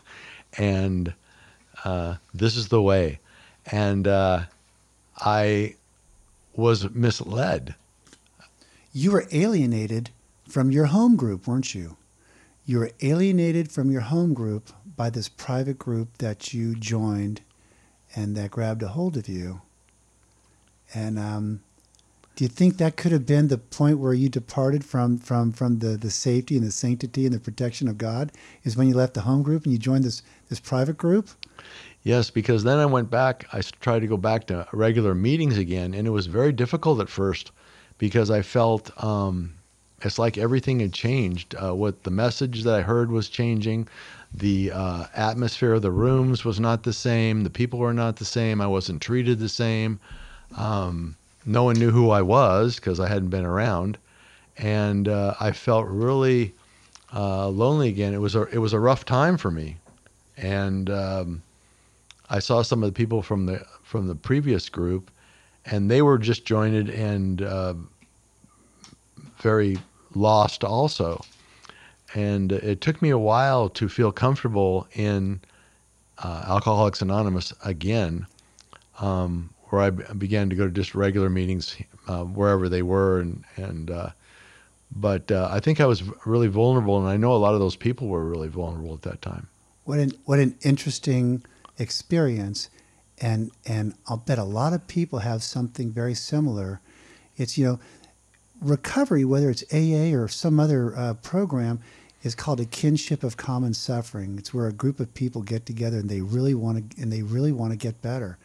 And uh, this is the way. And uh, I was misled. You were alienated from your home group, weren't you? You were alienated from your home group by this private group that you joined and that grabbed a hold of you. And um, do you think that could have been the point where you departed from, from, from the, the safety and the sanctity and the protection of God? Is when you left the home group and you joined this, this private group? Yes, because then I went back. I tried to go back to regular meetings again, and it was very difficult at first because I felt um, it's like everything had changed. Uh, what the message that I heard was changing. The uh, atmosphere of the rooms was not the same. The people were not the same. I wasn't treated the same. Um, no one knew who I was because I hadn't been around, and uh, I felt really uh, lonely again. It was a it was a rough time for me, and um, I saw some of the people from the from the previous group, and they were just jointed and uh, very lost also. And it took me a while to feel comfortable in uh, Alcoholics Anonymous again, um, where I b- began to go to just regular meetings uh, wherever they were, and and uh, but uh, I think I was really vulnerable, and I know a lot of those people were really vulnerable at that time. What an what an interesting experience, and and I'll bet a lot of people have something very similar. It's you know, recovery, whether it's AA or some other uh, program, is called a kinship of common suffering. It's where a group of people get together and they really want to and they really want to get better.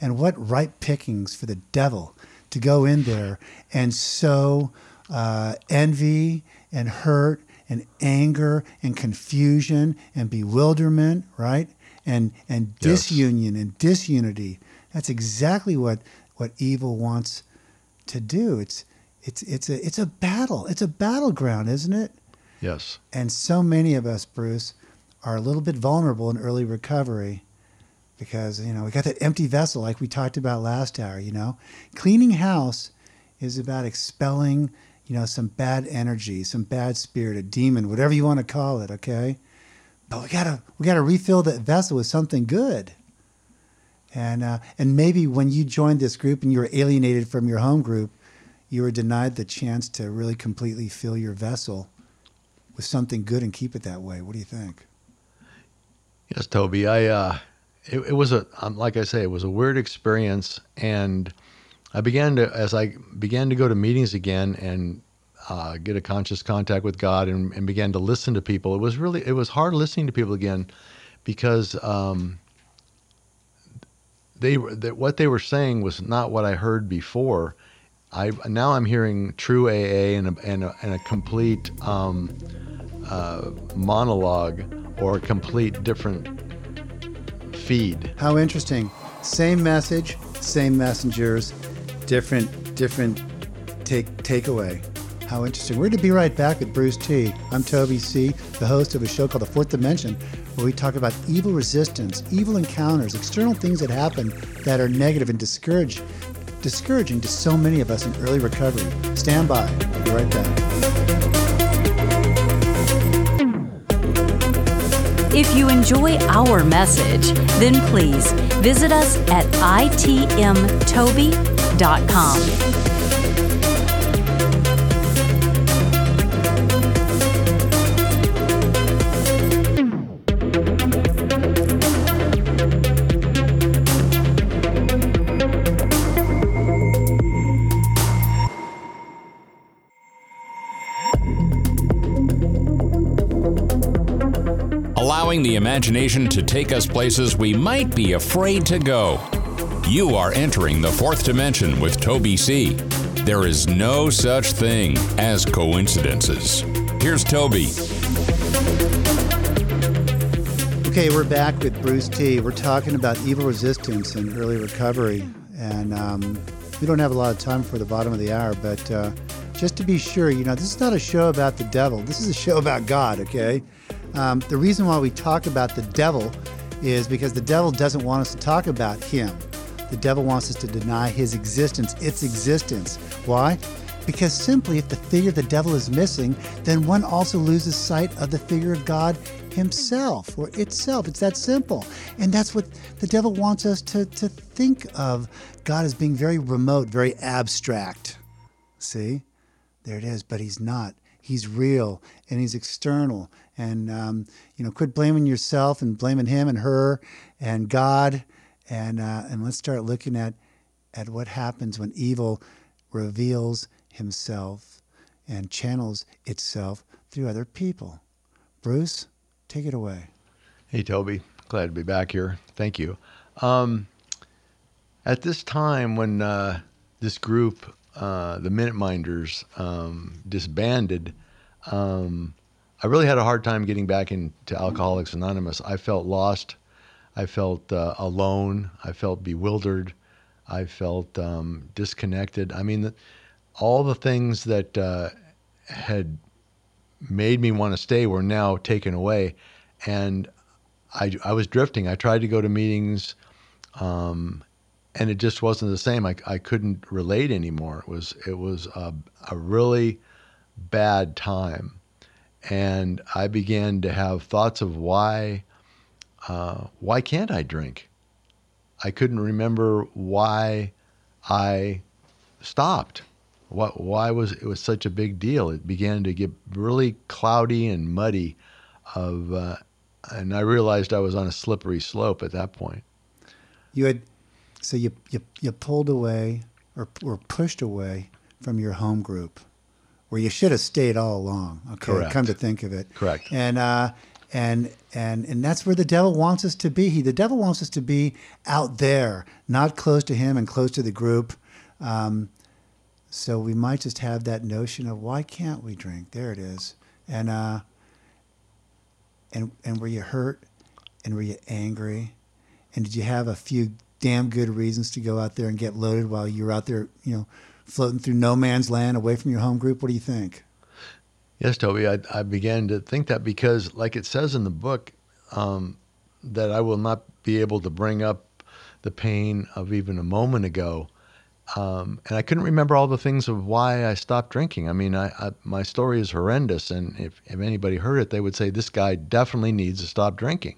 And what ripe pickings for the devil to go in there and sow uh, envy and hurt and anger and confusion and bewilderment, right? And and Yes. disunion and disunity. That's exactly what what evil wants to do. It's it's it's a it's a battle. It's a battleground, isn't it? Yes. And so many of us, Bruce, are a little bit vulnerable in early recovery because, you know, we got that empty vessel like we talked about last hour, you know. Cleaning house is about expelling, you know, some bad energy, some bad spirit, a demon, whatever you want to call it, okay? But we gotta we gotta refill that vessel with something good. And uh, and maybe when you joined this group and you were alienated from your home group, you were denied the chance to really completely fill your vessel with something good and keep it that way. What do you think? Yes, Toby. I uh, it, it was a um, like I say, it was a weird experience, and I began to as I began to go to meetings again and uh, get a conscious contact with God and, and began to listen to people. It was really it was hard listening to people again because um, they that what they were saying was not what I heard before. I now I'm hearing true AA and a, and a, and a complete um, uh, monologue or a complete different feed. How interesting. Same message, same messengers, different different take takeaway. How interesting. We're going to be right back with Bruce T. I'm Toby C., the host of a show called The Fourth Dimension, where we talk about evil resistance, evil encounters, external things that happen that are negative and discourage, discouraging to so many of us in early recovery. Stand by. We'll be right back. If you enjoy our message, then please visit us at itmtoby.com. imagination to take us places we might be afraid to go. You are entering the fourth dimension with Toby C. There is no such thing as coincidences. Here's Toby. Okay, we're back with Bruce T. We're talking about evil resistance and early recovery. And um, we don't have a lot of time for the bottom of the hour, but uh, just to be sure, you know, this is not a show about the devil. This is a show about God, okay? Um, the reason why we talk about the devil is because the devil doesn't want us to talk about him. The devil wants us to deny his existence, its existence. Why? Because simply, if the figure of the devil is missing, then one also loses sight of the figure of God himself or itself. It's that simple. And that's what the devil wants us to, to think of God as being very remote, very abstract. See? There it is. But he's not. He's real and he's external. And, um, you know, quit blaming yourself and blaming him and her and God. And, uh, and let's start looking at, at what happens when evil reveals himself and channels itself through other people. Bruce, take it away. Hey, Toby. Glad to be back here. Thank you. Um, at this time, when uh, this group, uh, the Minute Minders, um, disbanded, um, I really had a hard time getting back into Alcoholics Anonymous. I felt lost. I felt uh, alone. I felt bewildered. I felt um, disconnected. I mean, the, all the things that uh, had made me want to stay were now taken away, and I I was drifting. I tried to go to meetings, um, and it just wasn't the same. I I couldn't relate anymore. It was it was a, a really bad time, and I began to have thoughts of why uh, why can't I drink? I couldn't remember why I stopped. What, why was it was such a big deal? It began to get really cloudy and muddy, of, uh, and I realized I was on a slippery slope at that point. You had, so you you, you pulled away or or pushed away from your home group, where you should have stayed all along. Okay, Correct. come to think of it. Correct. And uh, and and and that's where the devil wants us to be. He the devil wants us to be out there, not close to him and close to the group. Um, so we might just have that notion of why can't we drink? There it is. And uh, and and were you hurt? And were you angry? And did you have a few damn good reasons to go out there and get loaded while you were out there, you know, floating through no man's land away from your home group? What do you think? Yes, Toby, I, I began to think that because, like it says in the book, um, that I will not be able to bring up the pain of even a moment ago. Um, and I couldn't remember all the things of why I stopped drinking. I mean, I, I, my story is horrendous, and if, if anybody heard it, they would say this guy definitely needs to stop drinking.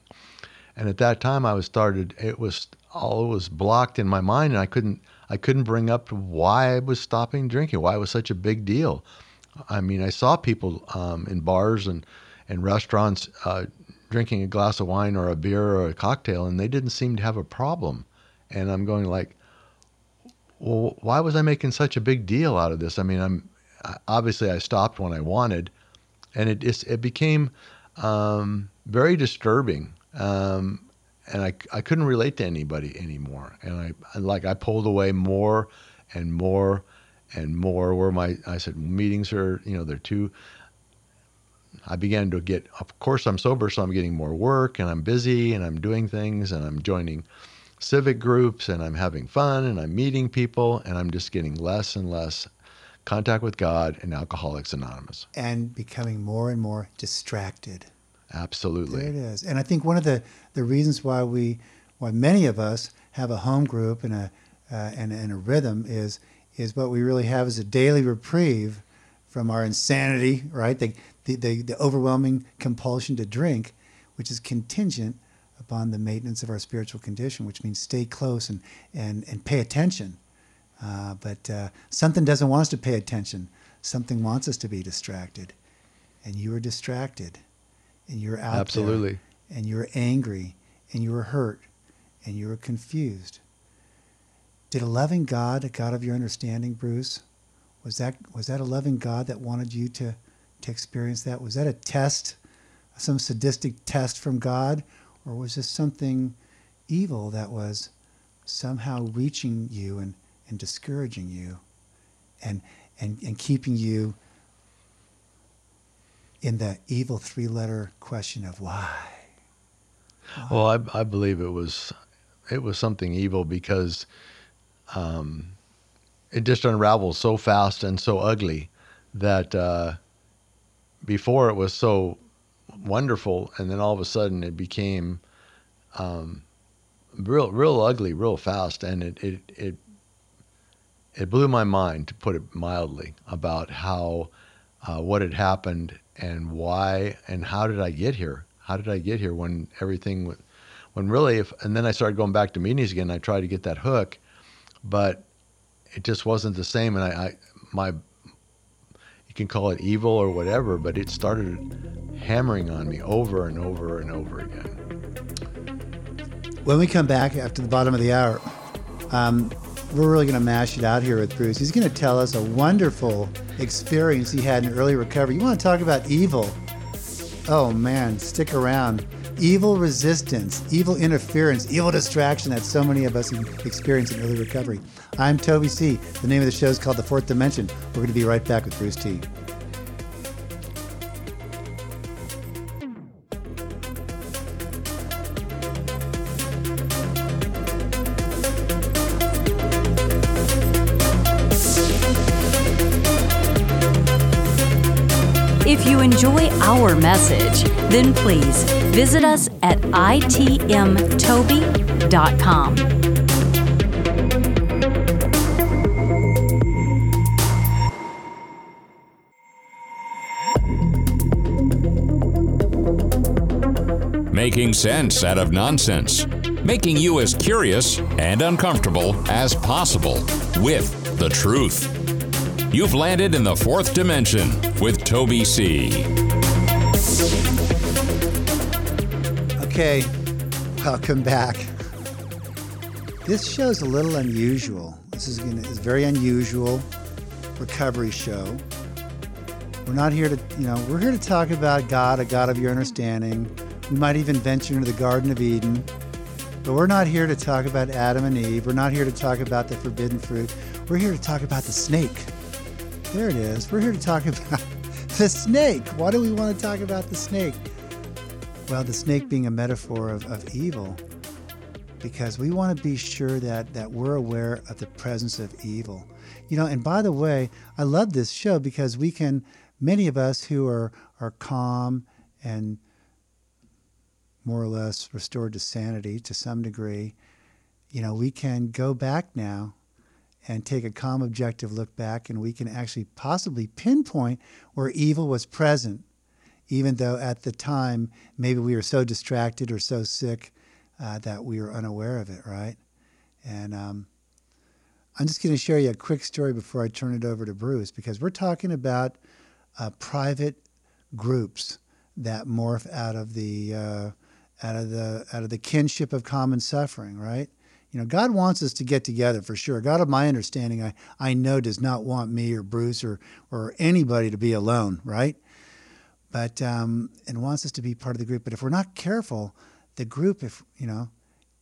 And at that time, I was started. It was all was blocked in my mind, and I couldn't I couldn't bring up why I was stopping drinking, why it was such a big deal. I mean, I saw people um, in bars and and restaurants uh, drinking a glass of wine or a beer or a cocktail, and they didn't seem to have a problem. And I'm going like, well, why was I making such a big deal out of this? I mean, I'm obviously I stopped when I wanted, and it it became um, very disturbing. Um, and I, I couldn't relate to anybody anymore. And I like I pulled away more and more and more. Where my I said meetings are you know they're too. I began to get of course I'm sober, so I'm getting more work and I'm busy and I'm doing things and I'm joining civic groups and I'm having fun and I'm meeting people and I'm just getting less and less contact with God and Alcoholics Anonymous. And becoming more and more distracted. Absolutely. There it is. And I think one of the, the reasons why we, why many of us have a home group and a, uh, and, and a rhythm is, is what we really have is a daily reprieve from our insanity, right? The, the, the, the overwhelming compulsion to drink, which is contingent upon the maintenance of our spiritual condition, which means stay close and, and, and pay attention. Uh, but uh, something doesn't want us to pay attention. Something wants us to be distracted. And you are distracted and you're out Absolutely. And you were angry, and you were hurt, and you were confused. Did a loving God, a God of your understanding, Bruce, was that was that a loving God that wanted you to to experience that? Was that a test, some sadistic test from God, or was this something evil that was somehow reaching you and, and discouraging you and, and, and keeping you in the evil three letter question of why. Well, I, I believe it was it was something evil because um, it just unraveled so fast and so ugly that uh, before it was so wonderful, and then all of a sudden it became um, real real ugly real fast, and it it it it blew my mind to put it mildly about how uh, what had happened and why and how did I get here? How did I get here when everything, when really, if and then I started going back to meetings again. I tried to get that hook, but it just wasn't the same. And I, I my, you can call it evil or whatever, but it started hammering on me over and over and over again. When we come back after the bottom of the hour, um, we're really going to mash it out here with Bruce. He's going to tell us a wonderful experience he had in early recovery. You want to talk about evil? Oh man, stick around. Evil resistance, evil interference, evil distraction that so many of us experience in early recovery. I'm Toby C. The name of the show is called The Fourth Dimension. We're going to be right back with Bruce T. message, then please visit us at itmtoby.com. Making sense out of nonsense. Making you as curious and uncomfortable as possible with the truth. You've landed in the fourth dimension with Toby C. Okay, welcome back. This show's a little unusual. This is gonna is a very unusual recovery show. We're not here to, you know, we're here to talk about God, a God of your understanding. We might even venture into the Garden of Eden. But we're not here to talk about Adam and Eve. We're not here to talk about the forbidden fruit. We're here to talk about the snake. There it is. We're here to talk about the snake. Why do we want to talk about the snake? Well, the snake being a metaphor of, of evil, because we want to be sure that, that we're aware of the presence of evil. You know, and by the way, I love this show because we can, many of us who are, are calm and more or less restored to sanity to some degree, you know, we can go back now and take a calm, objective look back, and we can actually possibly pinpoint where evil was present, even though at the time maybe we were so distracted or so sick uh, that we were unaware of it, right? And um, I'm just going to share you a quick story before I turn it over to Bruce, because we're talking about uh, private groups that morph out of the uh, out of the out of the kinship of common suffering, right? You know, God wants us to get together for sure. God, of my understanding, I, I know does not want me or Bruce or or anybody to be alone, right? But um, and wants us to be part of the group. But if we're not careful, the group, if you know,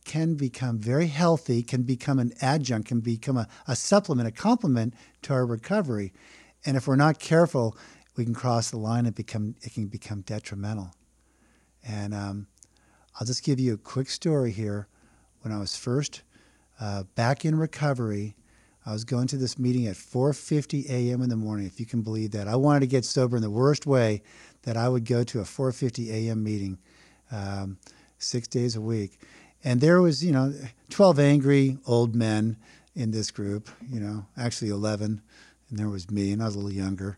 can become very healthy, can become an adjunct, can become a, a supplement, a complement to our recovery. And if we're not careful, we can cross the line and become it can become detrimental. And um, I'll just give you a quick story here. When I was first uh, back in recovery, I was going to this meeting at 4:50 a.m. in the morning, if you can believe that. I wanted to get sober in the worst way that I would go to a 4:50 a.m. meeting, um, six days a week, and there was, you know, 12 angry old men in this group. You know, actually 11, and there was me, and I was a little younger,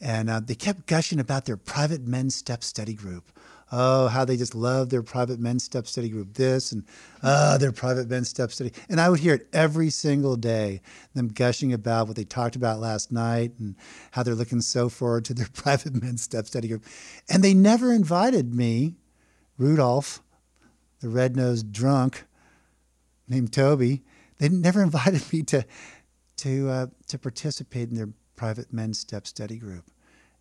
and uh, they kept gushing about their private men's step study group oh, how they just love their private men's step study group, this, and uh, their private men's step study. And I would hear it every single day, them gushing about what they talked about last night and how they're looking so forward to their private men's step study group. And they never invited me, Rudolph, the red nosed drunk named Toby, they never invited me to, to, uh, to participate in their private men's step study group.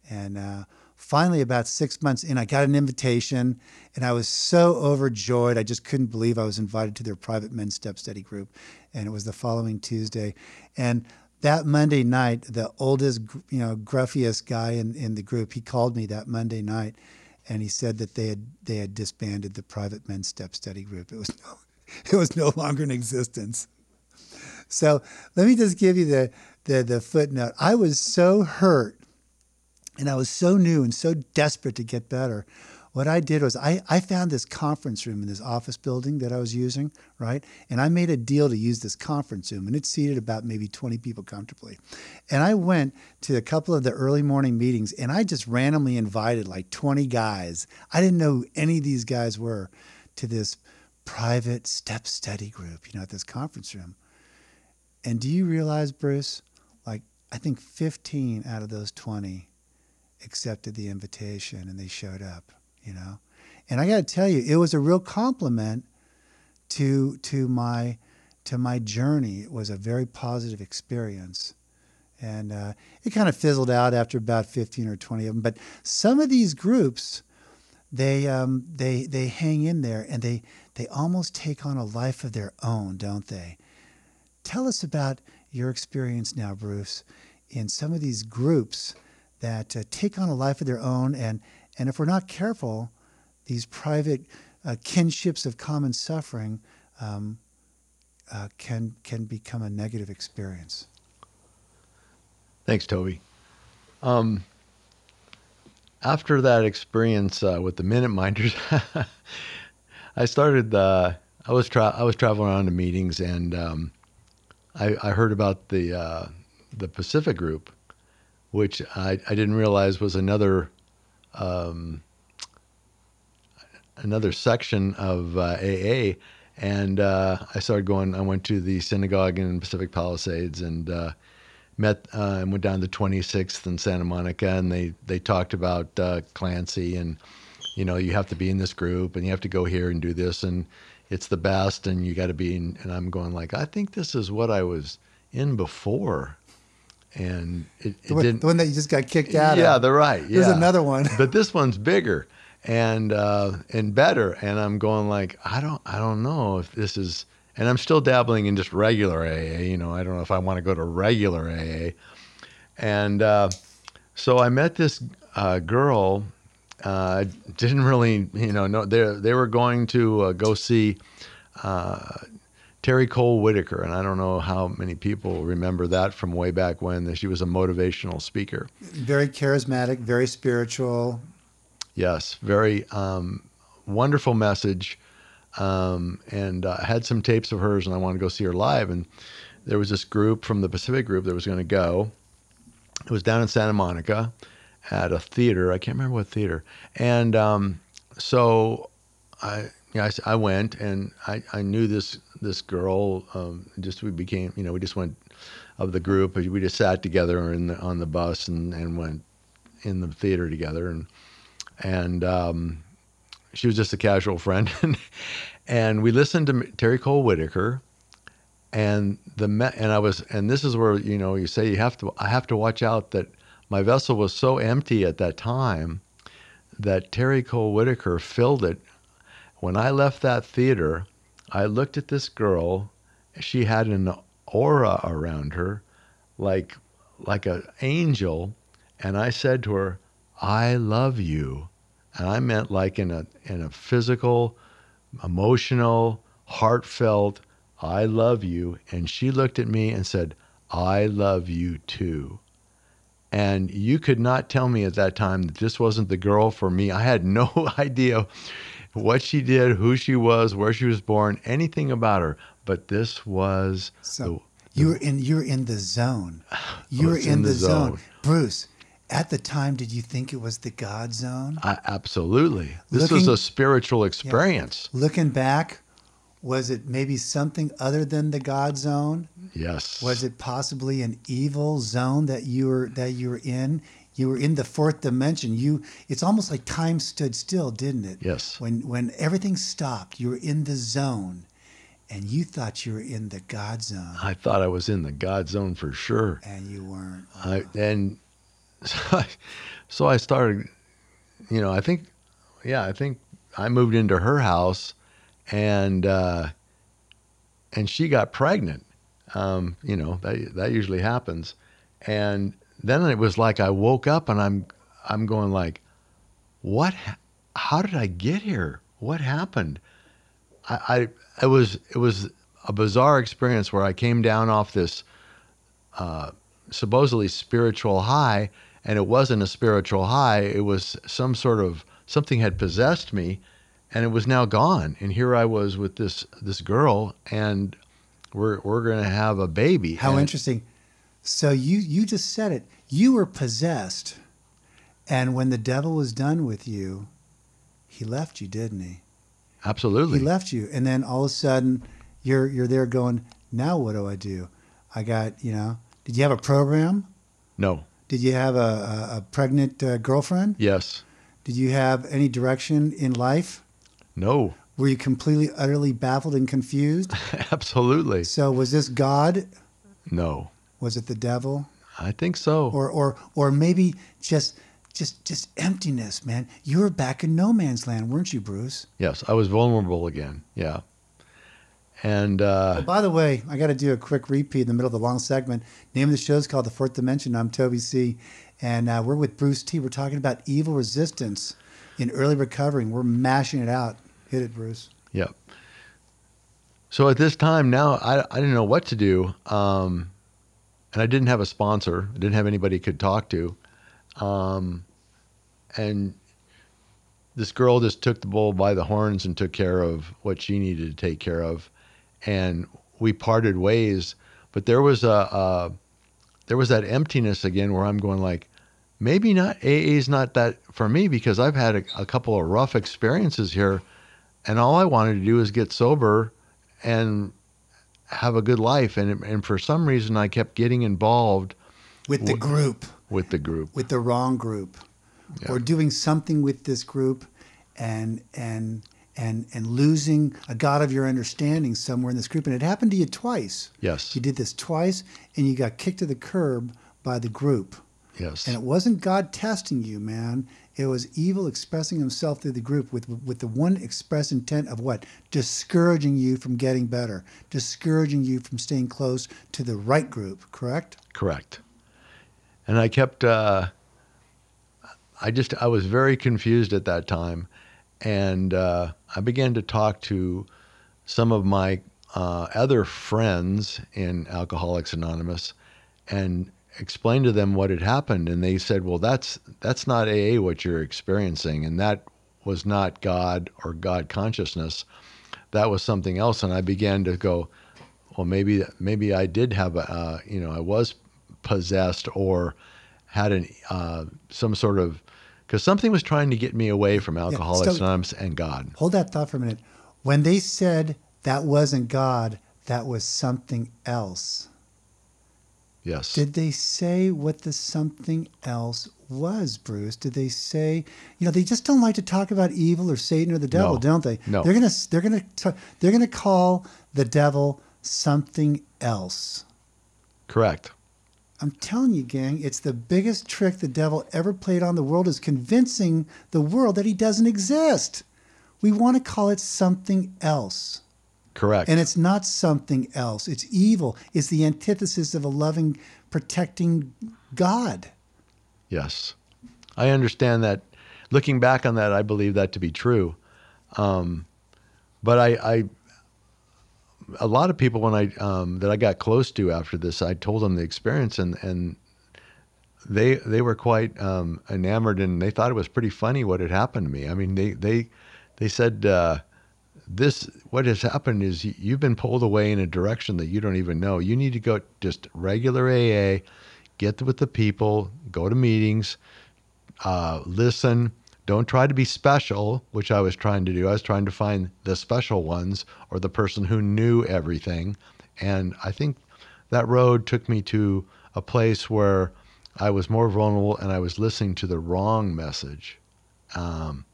And uh, finally, about six months in, I got an invitation and I was so overjoyed. I just couldn't believe I was invited to their private men's step study group. And it was the following Tuesday. And that Monday night, the oldest, you know, gruffiest guy in, in the group, he called me that Monday night and he said that they had they had disbanded the private men's step study group. It was no, it was no longer in existence. So let me just give you the, the, the footnote. I was so hurt and I was so new and so desperate to get better. What I did was I, I found this conference room in this office building that I was using, right? And I made a deal to use this conference room, and it seated about maybe 20 people comfortably. And I went to a couple of the early morning meetings, and I just randomly invited like 20 guys. I didn't know who any of these guys were to this private step study group, you know, at this conference room. And do you realize, Bruce, like I think 15 out of those 20 accepted the invitation and they showed up, you know. And I got to tell you, it was a real compliment to to my to my journey. It was a very positive experience, and uh, it kind of fizzled out after about fifteen or twenty of them. But some of these groups, they um, they they hang in there and they they almost take on a life of their own, don't they? Tell us about your experience now, Bruce, in some of these groups that uh, take on a life of their own. And, and if we're not careful, these private uh, kinships of common suffering um, uh, can, can become a negative experience. Thanks, Toby. Um, after that experience uh, with the Minute Minders, I started. Uh, I was tra- I was traveling around to meetings, and um, I, I heard about the uh, the Pacific Group, which I, I didn't realize was another um, another section of uh, AA. And uh, I started going. I went to the synagogue in Pacific Palisades and uh, met uh, and went down to 26th in Santa Monica, and they they talked about uh, Clancy and you know you have to be in this group and you have to go here and do this and it's the best and you got to be in, and I'm going like I think this is what I was in before and it, it The one, didn't the one that you just got kicked out yeah of. they're right yeah. There's another one. but this one's bigger and uh, and better and I'm going like I don't I don't know if this is and I'm still dabbling in just regular AA you know I don't know if I want to go to regular AA and uh, so I met this uh, girl uh, didn't really you know no they they were going to uh, go see uh, Terry Cole Whittaker, and I don't know how many people remember that from way back when. That she was a motivational speaker. Very charismatic, very spiritual. Yes, very um, wonderful message. Um, and uh, I had some tapes of hers, and I wanted to go see her live. And there was this group from the Pacific Group that was going to go. It was down in Santa Monica at a theater. I can't remember what theater. And um, so I, yeah, I, I went, and I, I knew this this girl. Um, just we became, you know, we just went of the group. We just sat together in the, on the bus and, and went in the theater together, and and um, she was just a casual friend, and we listened to Terry Cole Whittaker, and the and I was and this is where you know you say you have to I have to watch out that my vessel was so empty at that time that Terry Cole Whittaker filled it. When I left that theater, I looked at this girl. She had an aura around her, like like an angel, and I said to her, "I love you," and I meant like in a in a physical, emotional, heartfelt, "I love you," and she looked at me and said, "I love you too." And you could not tell me at that time that this wasn't the girl for me. I had no idea what she did, who she was, where she was born, anything about her. But this was so you're in you're in the zone. You I were in, in the, the zone. zone. Bruce, at the time did you think it was the God zone? I, absolutely. This was a spiritual experience. Looking back, was it maybe something other than the God zone? Yes. Was it possibly an evil zone that you were that you were in? You were in the fourth dimension. You it's almost like time stood still, didn't it? Yes. When when everything stopped, you were in the zone and you thought you were in the God zone I thought I was in the God zone for sure. and you weren't. I, and so I, so I started, you know, I think, yeah, I think I moved into her house and, uh, and she got pregnant. Um, you know, that, that usually happens. And then it was like I woke up and I'm, I'm going like, what, how did I get here? What happened? I, I, it was, it was a bizarre experience where I came down off this, uh, supposedly spiritual high and it wasn't a spiritual high it was some sort of something had possessed me and it was now gone and here i was with this this girl and we're we're going to have a baby How And- interesting. So you you just said it. You were possessed. And when the devil was done with you, he left you, didn't he? absolutely He left you. And then all of a sudden you're you're there going, "Now what do I do? I got, you know, did you have a program? no Did you have a, a, a pregnant uh, girlfriend? yes Did you have any direction in life? no Were you completely, utterly baffled and confused? absolutely So was this God? no Was it the devil? I think so Or or or maybe just just just emptiness, man. You were back in no man's land, weren't you, Bruce? yes i was vulnerable again yeah and uh, By the way, I got to do a quick repeat in the middle of the long segment. Name of the show is called The Fourth Dimension. I'm Toby C. And uh, we're with Bruce T. We're talking about evil resistance in early recovery. We're mashing it out. Hit it, Bruce. Yep. So at this time now, I, I didn't know what to do. Um, and I didn't have a sponsor. I didn't have anybody I could talk to. Um, and this girl just took the bull by the horns and took care of what she needed to take care of, and we parted ways. But there was a, a there was that emptiness again where I'm going like, maybe not AA is not that for me because I've had a, a couple of rough experiences here, and all I wanted to do is get sober and have a good life. And and for some reason, I kept getting involved with the group, with the group, with the wrong group, Yeah. or doing something with this group, and and and and losing a God of your understanding somewhere in this group. And it happened to you twice. Yes. You did this twice, and you got kicked to the curb by the group. yes, And it wasn't God testing you, man. It was evil expressing himself through the group with with the one express intent of what? Discouraging you from getting better, discouraging you from staying close to the right group, correct? correct. And I kept, uh, I just, I was very confused at that time, and uh, I began to talk to some of my uh, other friends in Alcoholics Anonymous, and explained to them what had happened, and they said, "Well, that's that's not AA what you're experiencing, and that was not God or God consciousness. That was something else." And I began to go, "Well, maybe maybe I did have a, uh, you know, I was possessed or had an uh, some sort of." Because something was trying to get me away from Alcoholics stop. Anonymous and God. Hold that thought for a minute. When they said that wasn't God, that was something else. Yes. Did they say what the something else was, Bruce? Did they say, you know, they just don't like to talk about evil or Satan or the devil, No. don't they? No. They're gonna they're gonna they're gonna call the devil something else. Correct. I'm telling you, gang, it's the biggest trick the devil ever played on the world is convincing the world that he doesn't exist. We want to call it something else. Correct. And it's not something else. It's evil. It's the antithesis of a loving, protecting God. Yes, I understand that. Looking back on that, I believe that to be true. Um, but I, I, a lot of people when I um, that I got close to after this, I told them the experience, and and they they were quite um, enamored, and they thought it was pretty funny what had happened to me. I mean, they they they said. Uh, this what has happened is you've been pulled away in a direction that you don't even know. You need to go just regular AA, get with the people, go to meetings, uh, listen. Don't try to be special, which I was trying to do. I was trying to find the special ones or the person who knew everything. And I think that road took me to a place where I was more vulnerable and I was listening to the wrong message. Um,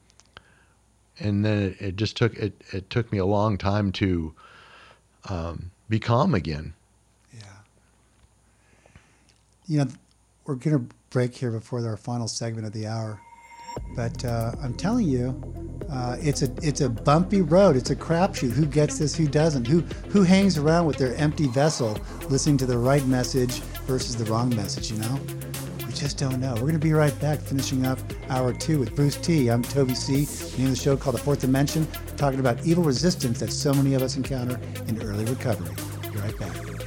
and then it, it just took it, it took me a long time to um, be calm again. Yeah. You know, we're to break here before our final segment of the hour. But uh, I'm telling you, uh, it's a it's a bumpy road. It's a crapshoot. Who gets this? Who doesn't? Who who hangs around with their empty vessel, listening to the right message versus the wrong message? You know, we just don't know. We're going to be right back, finishing up hour two with Bruce T. I'm Toby C. Name of the show called The Fourth Dimension, talking about evil resistance that so many of us encounter in early recovery. Be right back.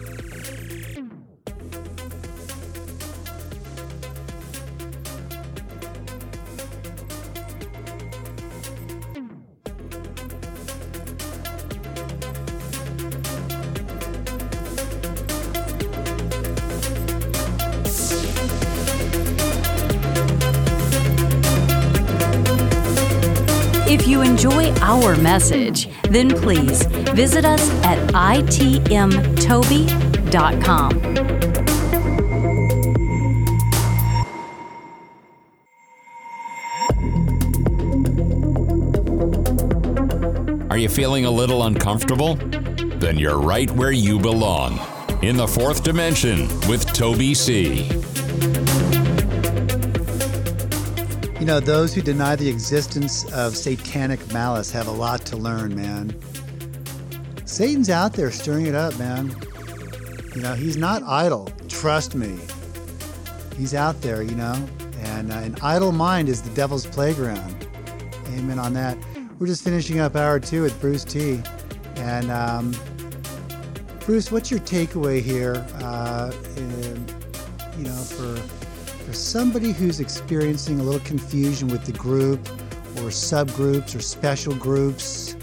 Message, then please visit us at itmtoby.com. Are you feeling a little uncomfortable? Then you're right where you belong in the fourth dimension with Toby C. You know, those who deny the existence of satanic malice have a lot to learn, man. Satan's out there stirring it up, man. You know, he's not idle. Trust me. He's out there, you know, and uh, an idle mind is the devil's playground. Amen on that. We're just finishing up hour two with Bruce T. And um, Bruce, what's your takeaway here? Uh, in, you know, for for somebody who's experiencing a little confusion with the group or subgroups or special groups?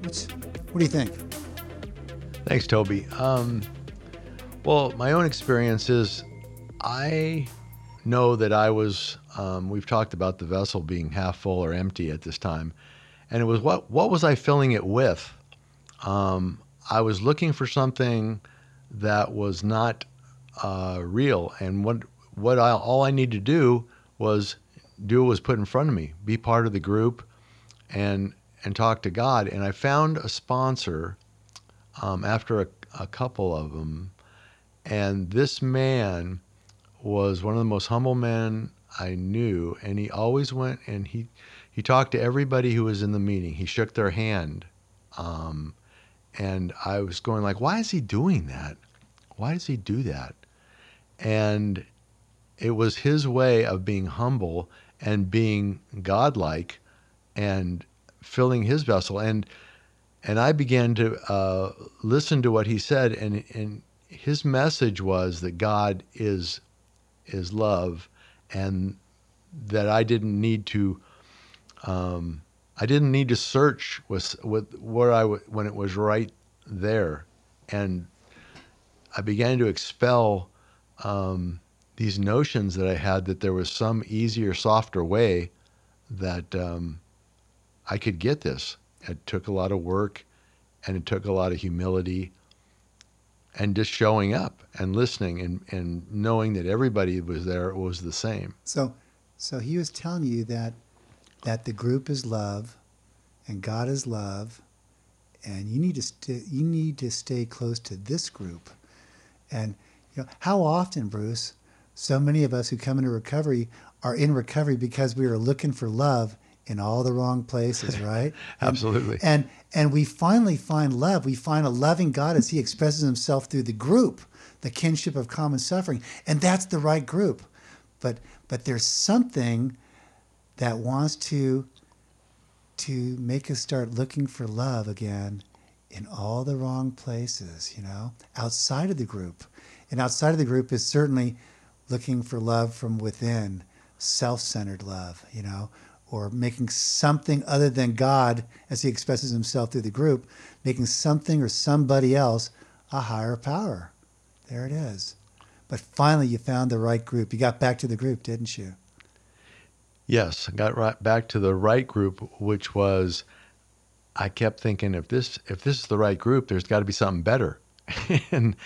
What's, what do you think? Thanks, Toby. Um, well, my own experience is I know that I was, um, we've talked about the vessel being half full or empty at this time. And it was what, what was I filling it with? Um, I was looking for something that was not uh, real. And what, what I, all I needed to do was do what was put in front of me, be part of the group and, and talk to God. And I found a sponsor um, after a, a couple of them. And this man was one of the most humble men I knew, and he always went and he he talked to everybody who was in the meeting. He shook their hand, um, and I was going like, why is he doing that? Why does he do that? And it was his way of being humble and being godlike, and filling his vessel. And and I began to uh, listen to what he said, and and his message was that God is is love, and that I didn't need to. Um, I didn't need to search with with where I w- when it was right there, and I began to expel um, these notions that I had that there was some easier, softer way that um, I could get this. It took a lot of work, and it took a lot of humility, and just showing up and listening and, and knowing that everybody was there was the same. So, so he was telling you that that the group is love, and God is love, and you need to st- you need to stay close to this group. And you know how often, Bruce, so many of us who come into recovery are in recovery because we are looking for love in all the wrong places, right? Absolutely. And, and and we finally find love. We find a loving God as He expresses Himself through the group, the kinship of common suffering, and that's the right group. But but there's something that wants to to make us start looking for love again in all the wrong places, you know, outside of the group. And outside of the group is certainly looking for love from within, self centered love, you know, or making something other than God as he expresses himself through the group, making something or somebody else a higher power. There it is. But finally, you found the right group. You got back to the group, didn't you? Yes, I got right back to the right group, which was I kept thinking if this if this is the right group, there's got to be something better, and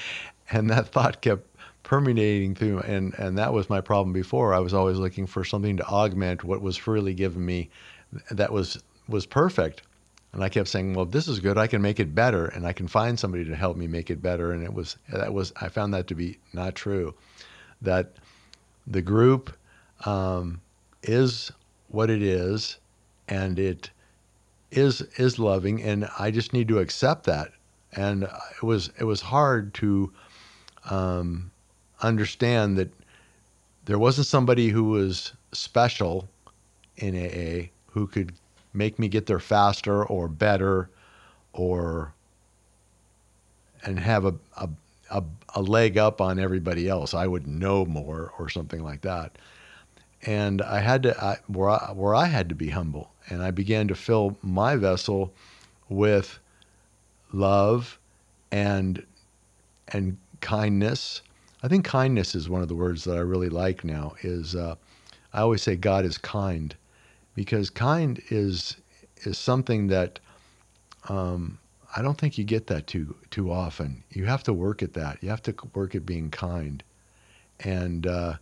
and that thought kept permeating through, and and that was my problem before. I was always looking for something to augment what was freely given me, that was was perfect, and I kept saying, well, if this is good, I can make it better, and I can find somebody to help me make it better, and it was that was I found that to be not true, that the group. Um, is what it is and it is is loving and I just need to accept that and it was it was hard to um, understand that there wasn't somebody who was special in AA who could make me get there faster or better or and have a, a, a, a leg up on everybody else. I would know more or something like that and I had to I, where I, where I had to be humble, and I began to fill my vessel with love and and kindness. I think kindness is one of the words that I really like now. Is uh, I always say God is kind, because kind is is something that um, I don't think you get that too too often. You have to work at that. You have to work at being kind, and uh,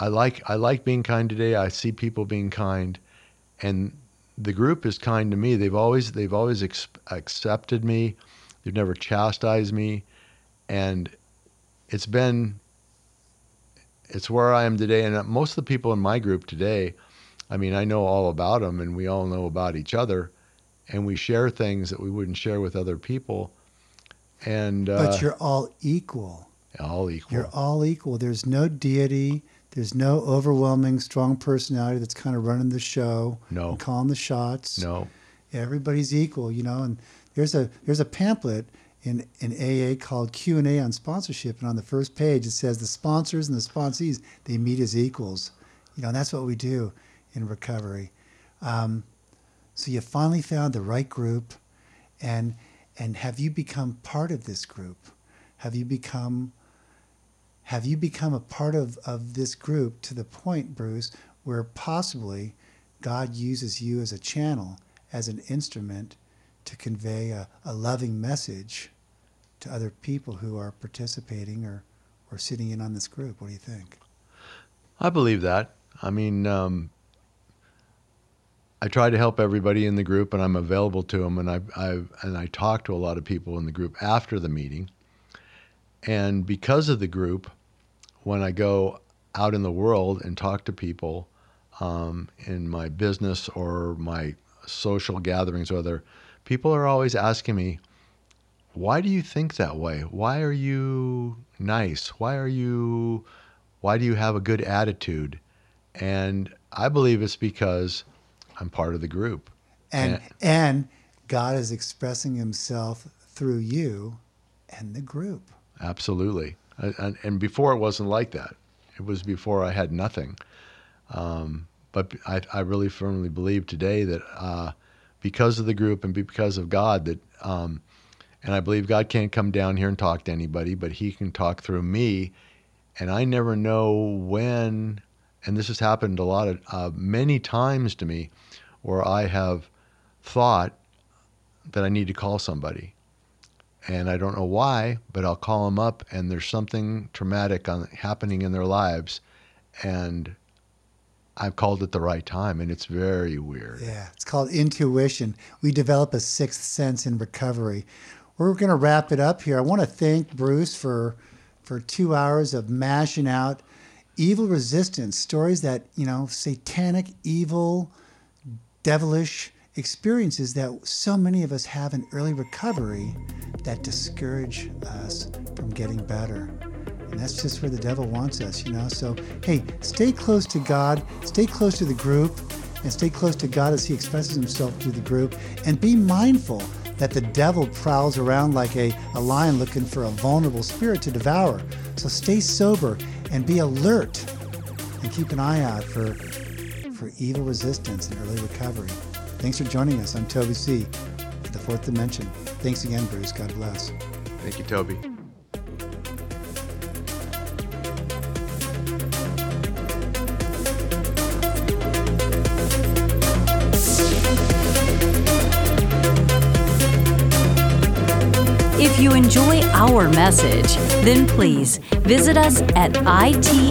I like I like being kind today. I see people being kind, and the group is kind to me. They've always they've always ex- accepted me. They've never chastised me, and it's been it's where I am today. And most of the people in my group today, I mean, I know all about them, and we all know about each other, and we share things that we wouldn't share with other people. And uh, but you're all equal. All equal. You're all equal. There's no deity. There's no overwhelming, strong personality that's kind of running the show, no, and calling the shots. No, everybody's equal, you know. And there's a there's a pamphlet in, in AA called Q&A on sponsorship. And on the first page, it says the sponsors and the sponsees, they meet as equals. You know, and that's what we do in recovery. Um, so you finally found the right group. And, and have you become part of this group? Have you become have you become a part of, of this group to the point, Bruce, where possibly God uses you as a channel, as an instrument to convey a, a loving message to other people who are participating or, or sitting in on this group? What do you think? I believe that. I mean, um, I try to help everybody in the group, and I'm available to them. And I, I and I talk to a lot of people in the group after the meeting. And because of the group, when I go out in the world and talk to people um, in my business or my social gatherings, whether people are always asking me, why do you think that way? Why are you nice? Why are you, why do you have a good attitude? And I believe it's because I'm part of the group. And, and, and God is expressing himself through you and the group. Absolutely. And, and before it wasn't like that. It was before I had nothing. Um, but I, I really firmly believe today that uh, because of the group and because of God, that, um, and I believe God can't come down here and talk to anybody, but He can talk through me. And I never know when, and this has happened a lot of, uh, many times to me, where I have thought that I need to call somebody and I don't know why, but I'll call them up, and there's something traumatic on, happening in their lives, and I've called it the right time, and it's very weird. Yeah, it's called intuition. We develop a sixth sense in recovery. We're going to wrap it up here. I want to thank Bruce for for two hours of mashing out evil resistance stories that you know satanic, evil, devilish experiences that so many of us have in early recovery that discourage us from getting better. And that's just where the devil wants us, you know? So, hey, stay close to God, stay close to the group, and stay close to God as He expresses Himself through the group. And be mindful that the devil prowls around like a, a lion looking for a vulnerable spirit to devour. So stay sober and be alert and keep an eye out for, for evil resistance and early recovery. Thanks for joining us. I'm Toby C. the Fourth Dimension. Thanks again, Bruce. God bless. Thank you, Toby. Our message, then please visit us at itmtoby.com.